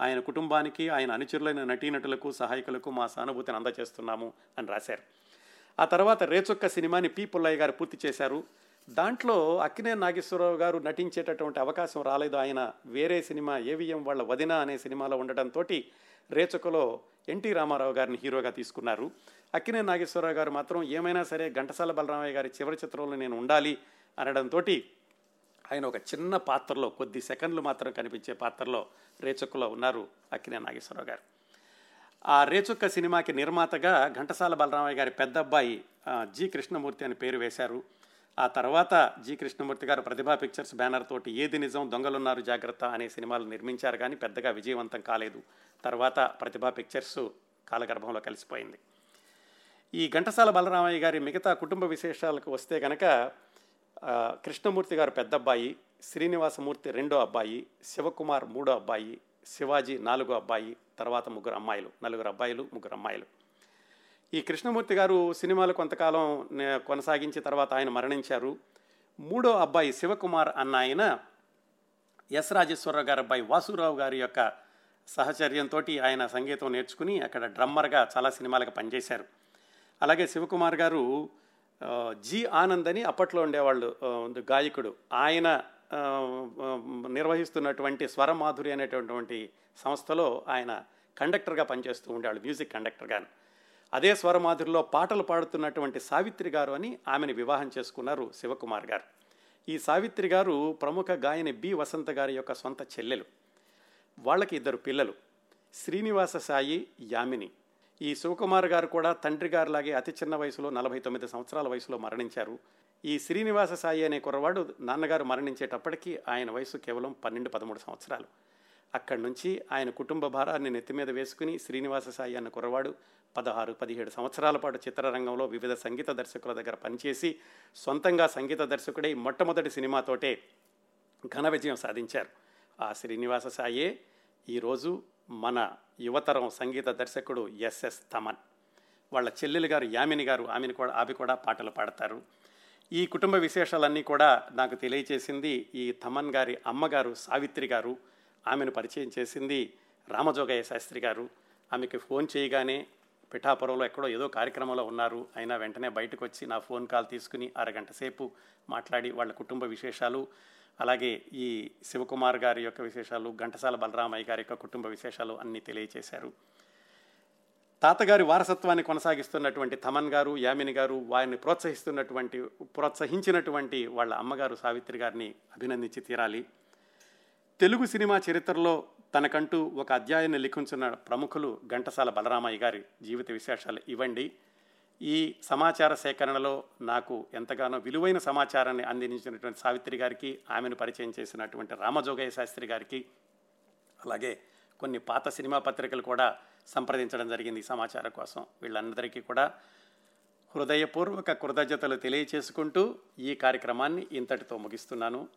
ఆయన కుటుంబానికి ఆయన అనుచరులైన నటీనటులకు సహాయకులకు మా సానుభూతిని అందజేస్తున్నాము అని రాశారు. ఆ తర్వాత రేచొక్క సినిమాని పి పుల్లయ్య గారు పూర్తి చేశారు. దాంట్లో అక్కినే నాగేశ్వరరావు గారు నటించేటటువంటి అవకాశం రాలేదు. ఆయన వేరే సినిమా ఏవిఎం వాళ్ళ వదిన అనే సినిమాలో ఉండటంతో రేచొక్కలో ఎన్టీ రామారావు గారిని హీరోగా తీసుకున్నారు. అక్కినే నాగేశ్వరరావు గారు మాత్రం ఏమైనా సరే ఘంటసాల బలరామయ్య గారి చివరి చిత్రంలో నేను ఉండాలి అనడంతో ఆయన ఒక చిన్న పాత్రలో కొద్ది సెకండ్లు మాత్రం కనిపించే పాత్రలో రేచొక్కలో ఉన్నారు అక్కినే నాగేశ్వరరావు గారు. ఆ రేచొక్క సినిమాకి నిర్మాతగా ఘంటసాల బలరామయ్య గారి పెద్ద అబ్బాయి జి కృష్ణమూర్తి అని పేరు వేశారు. ఆ తర్వాత జి కృష్ణమూర్తి గారు ప్రతిభా పిక్చర్స్ బ్యానర్ తోటి ఏది నిజం దొంగలున్నారు జాగ్రత్త అనే సినిమాలు నిర్మించారు కానీ పెద్దగా విజయవంతం కాలేదు. తర్వాత ప్రతిభా పిక్చర్స్ కాలగర్భంలో కలిసిపోయింది. ఈ ఘంటసాల బలరామయ్య గారి మిగతా కుటుంబ విశేషాలకు వస్తే కనుక కృష్ణమూర్తి గారు పెద్ద అబ్బాయి శ్రీనివాసమూర్తి రెండో అబ్బాయి శివకుమార్ మూడో అబ్బాయి శివాజీ నాలుగో అబ్బాయి తర్వాత ముగ్గురు అమ్మాయిలు నలుగురు అబ్బాయిలు ముగ్గురు అమ్మాయిలు. ఈ కృష్ణమూర్తి గారు సినిమాలు కొంతకాలం కొనసాగించిన తర్వాత ఆయన మరణించారు. మూడో అబ్బాయి శివకుమార్ అన్న ఆయన ఎస్ రాజేశ్వరరావు గారి అబ్బాయి వాసురావు గారి యొక్క సహచర్యంతో ఆయన సంగీతం నేర్చుకుని అక్కడ డ్రమ్మర్గా చాలా సినిమాలకు పనిచేశారు. అలాగే శివకుమార్ గారు జి ఆనంద్ అని అప్పట్లో ఉండేవాళ్ళు గాయకుడు. ఆయన నిర్వహిస్తున్నటువంటి స్వరమాధురి అనేటటువంటి సంస్థలో ఆయన కండక్టర్గా పనిచేస్తూ ఉండేవాళ్ళు మ్యూజిక్ కండక్టర్గాను అదే స్వరమాధురిలో పాటలు పాడుతున్నటువంటి సావిత్రి గారు అని ఆమెను వివాహం చేసుకున్నారు శివకుమార్ గారు. ఈ సావిత్రి గారు ప్రముఖ గాయని బి వసంత గారి యొక్క సొంత చెల్లెలు. వాళ్ళకి ఇద్దరు పిల్లలు. శ్రీనివాస సాయి యామిని. ఈ శివకుమార్ గారు కూడా తండ్రి గారిలాగే అతి చిన్న వయసులో నలభై తొమ్మిది సంవత్సరాల వయసులో మరణించారు. ఈ శ్రీనివాస సాయి అనే కుర్రవాడు నాన్నగారు మరణించేటప్పటికి ఆయన వయసు కేవలం పన్నెండు పదమూడు సంవత్సరాలు. అక్కడి నుంచి ఆయన కుటుంబ భారాన్ని నెత్తి మీద వేసుకుని శ్రీనివాస సాయి అన్న కుర్రవాడు పదహారు పదిహేడు సంవత్సరాల పాటు చిత్రరంగంలో వివిధ సంగీత దర్శకుల దగ్గర పనిచేసి సొంతంగా సంగీత దర్శకుడై మొట్టమొదటి సినిమాతోటే ఘన విజయం సాధించారు. ఆ శ్రీనివాస సాయే ఈరోజు మన యువతరం సంగీత దర్శకుడు ఎస్ఎస్ తమన్. వాళ్ళ చెల్లెలు గారు యామిని గారు ఆమెను కూడా ఆమె కూడా పాటలు పాడతారు. ఈ కుటుంబ విశేషాలన్నీ కూడా నాకు తెలియచేసింది ఈ తమన్ గారి అమ్మగారు సావిత్రి గారు. ఆమెను పరిచయం చేసింది రామజోగయ్య శాస్త్రి గారు. ఆమెకి ఫోన్ చేయగానే పిఠాపురంలో ఎక్కడో ఏదో కార్యక్రమంలో ఉన్నారు. అయినా వెంటనే బయటకు వచ్చి నా ఫోన్ కాల్ తీసుకుని అరగంట సేపు మాట్లాడి వాళ్ళ కుటుంబ విశేషాలు అలాగే ఈ శివకుమార్ గారి యొక్క విశేషాలు ఘంటసాల బలరామయ్య గారి యొక్క కుటుంబ విశేషాలు అన్నీ తెలియచేశారు. తాతగారి వారసత్వాన్ని కొనసాగిస్తున్నటువంటి తమన్ గారు యామిని గారు వారిని ప్రోత్సహిస్తున్నటువంటి ప్రోత్సహించినటువంటి వాళ్ళ అమ్మగారు సావిత్రి గారిని అభినందించి తీరాలి. తెలుగు సినిమా చరిత్రలో తనకంటూ ఒక అధ్యాయాన్ని లిఖించిన ప్రముఖులు ఘంటసాల బలరామయ్య గారి జీవిత విశేషాలు ఇవ్వండి. ఈ సమాచార సేకరణలో నాకు ఎంతగానో విలువైన సమాచారాన్ని అందించినటువంటి సావిత్రి గారికి ఆమెను పరిచయం చేసినటువంటి రామజోగయ్య శాస్త్రి గారికి అలాగే కొన్ని పాత సినిమా పత్రికలు కూడా సంప్రదించడం జరిగింది ఈ సమాచారం కోసం. వీళ్ళందరికీ కూడా హృదయపూర్వక కృతజ్ఞతలు తెలియచేసుకుంటూ ఈ కార్యక్రమాన్ని ఇంతటితో ముగిస్తున్నాను.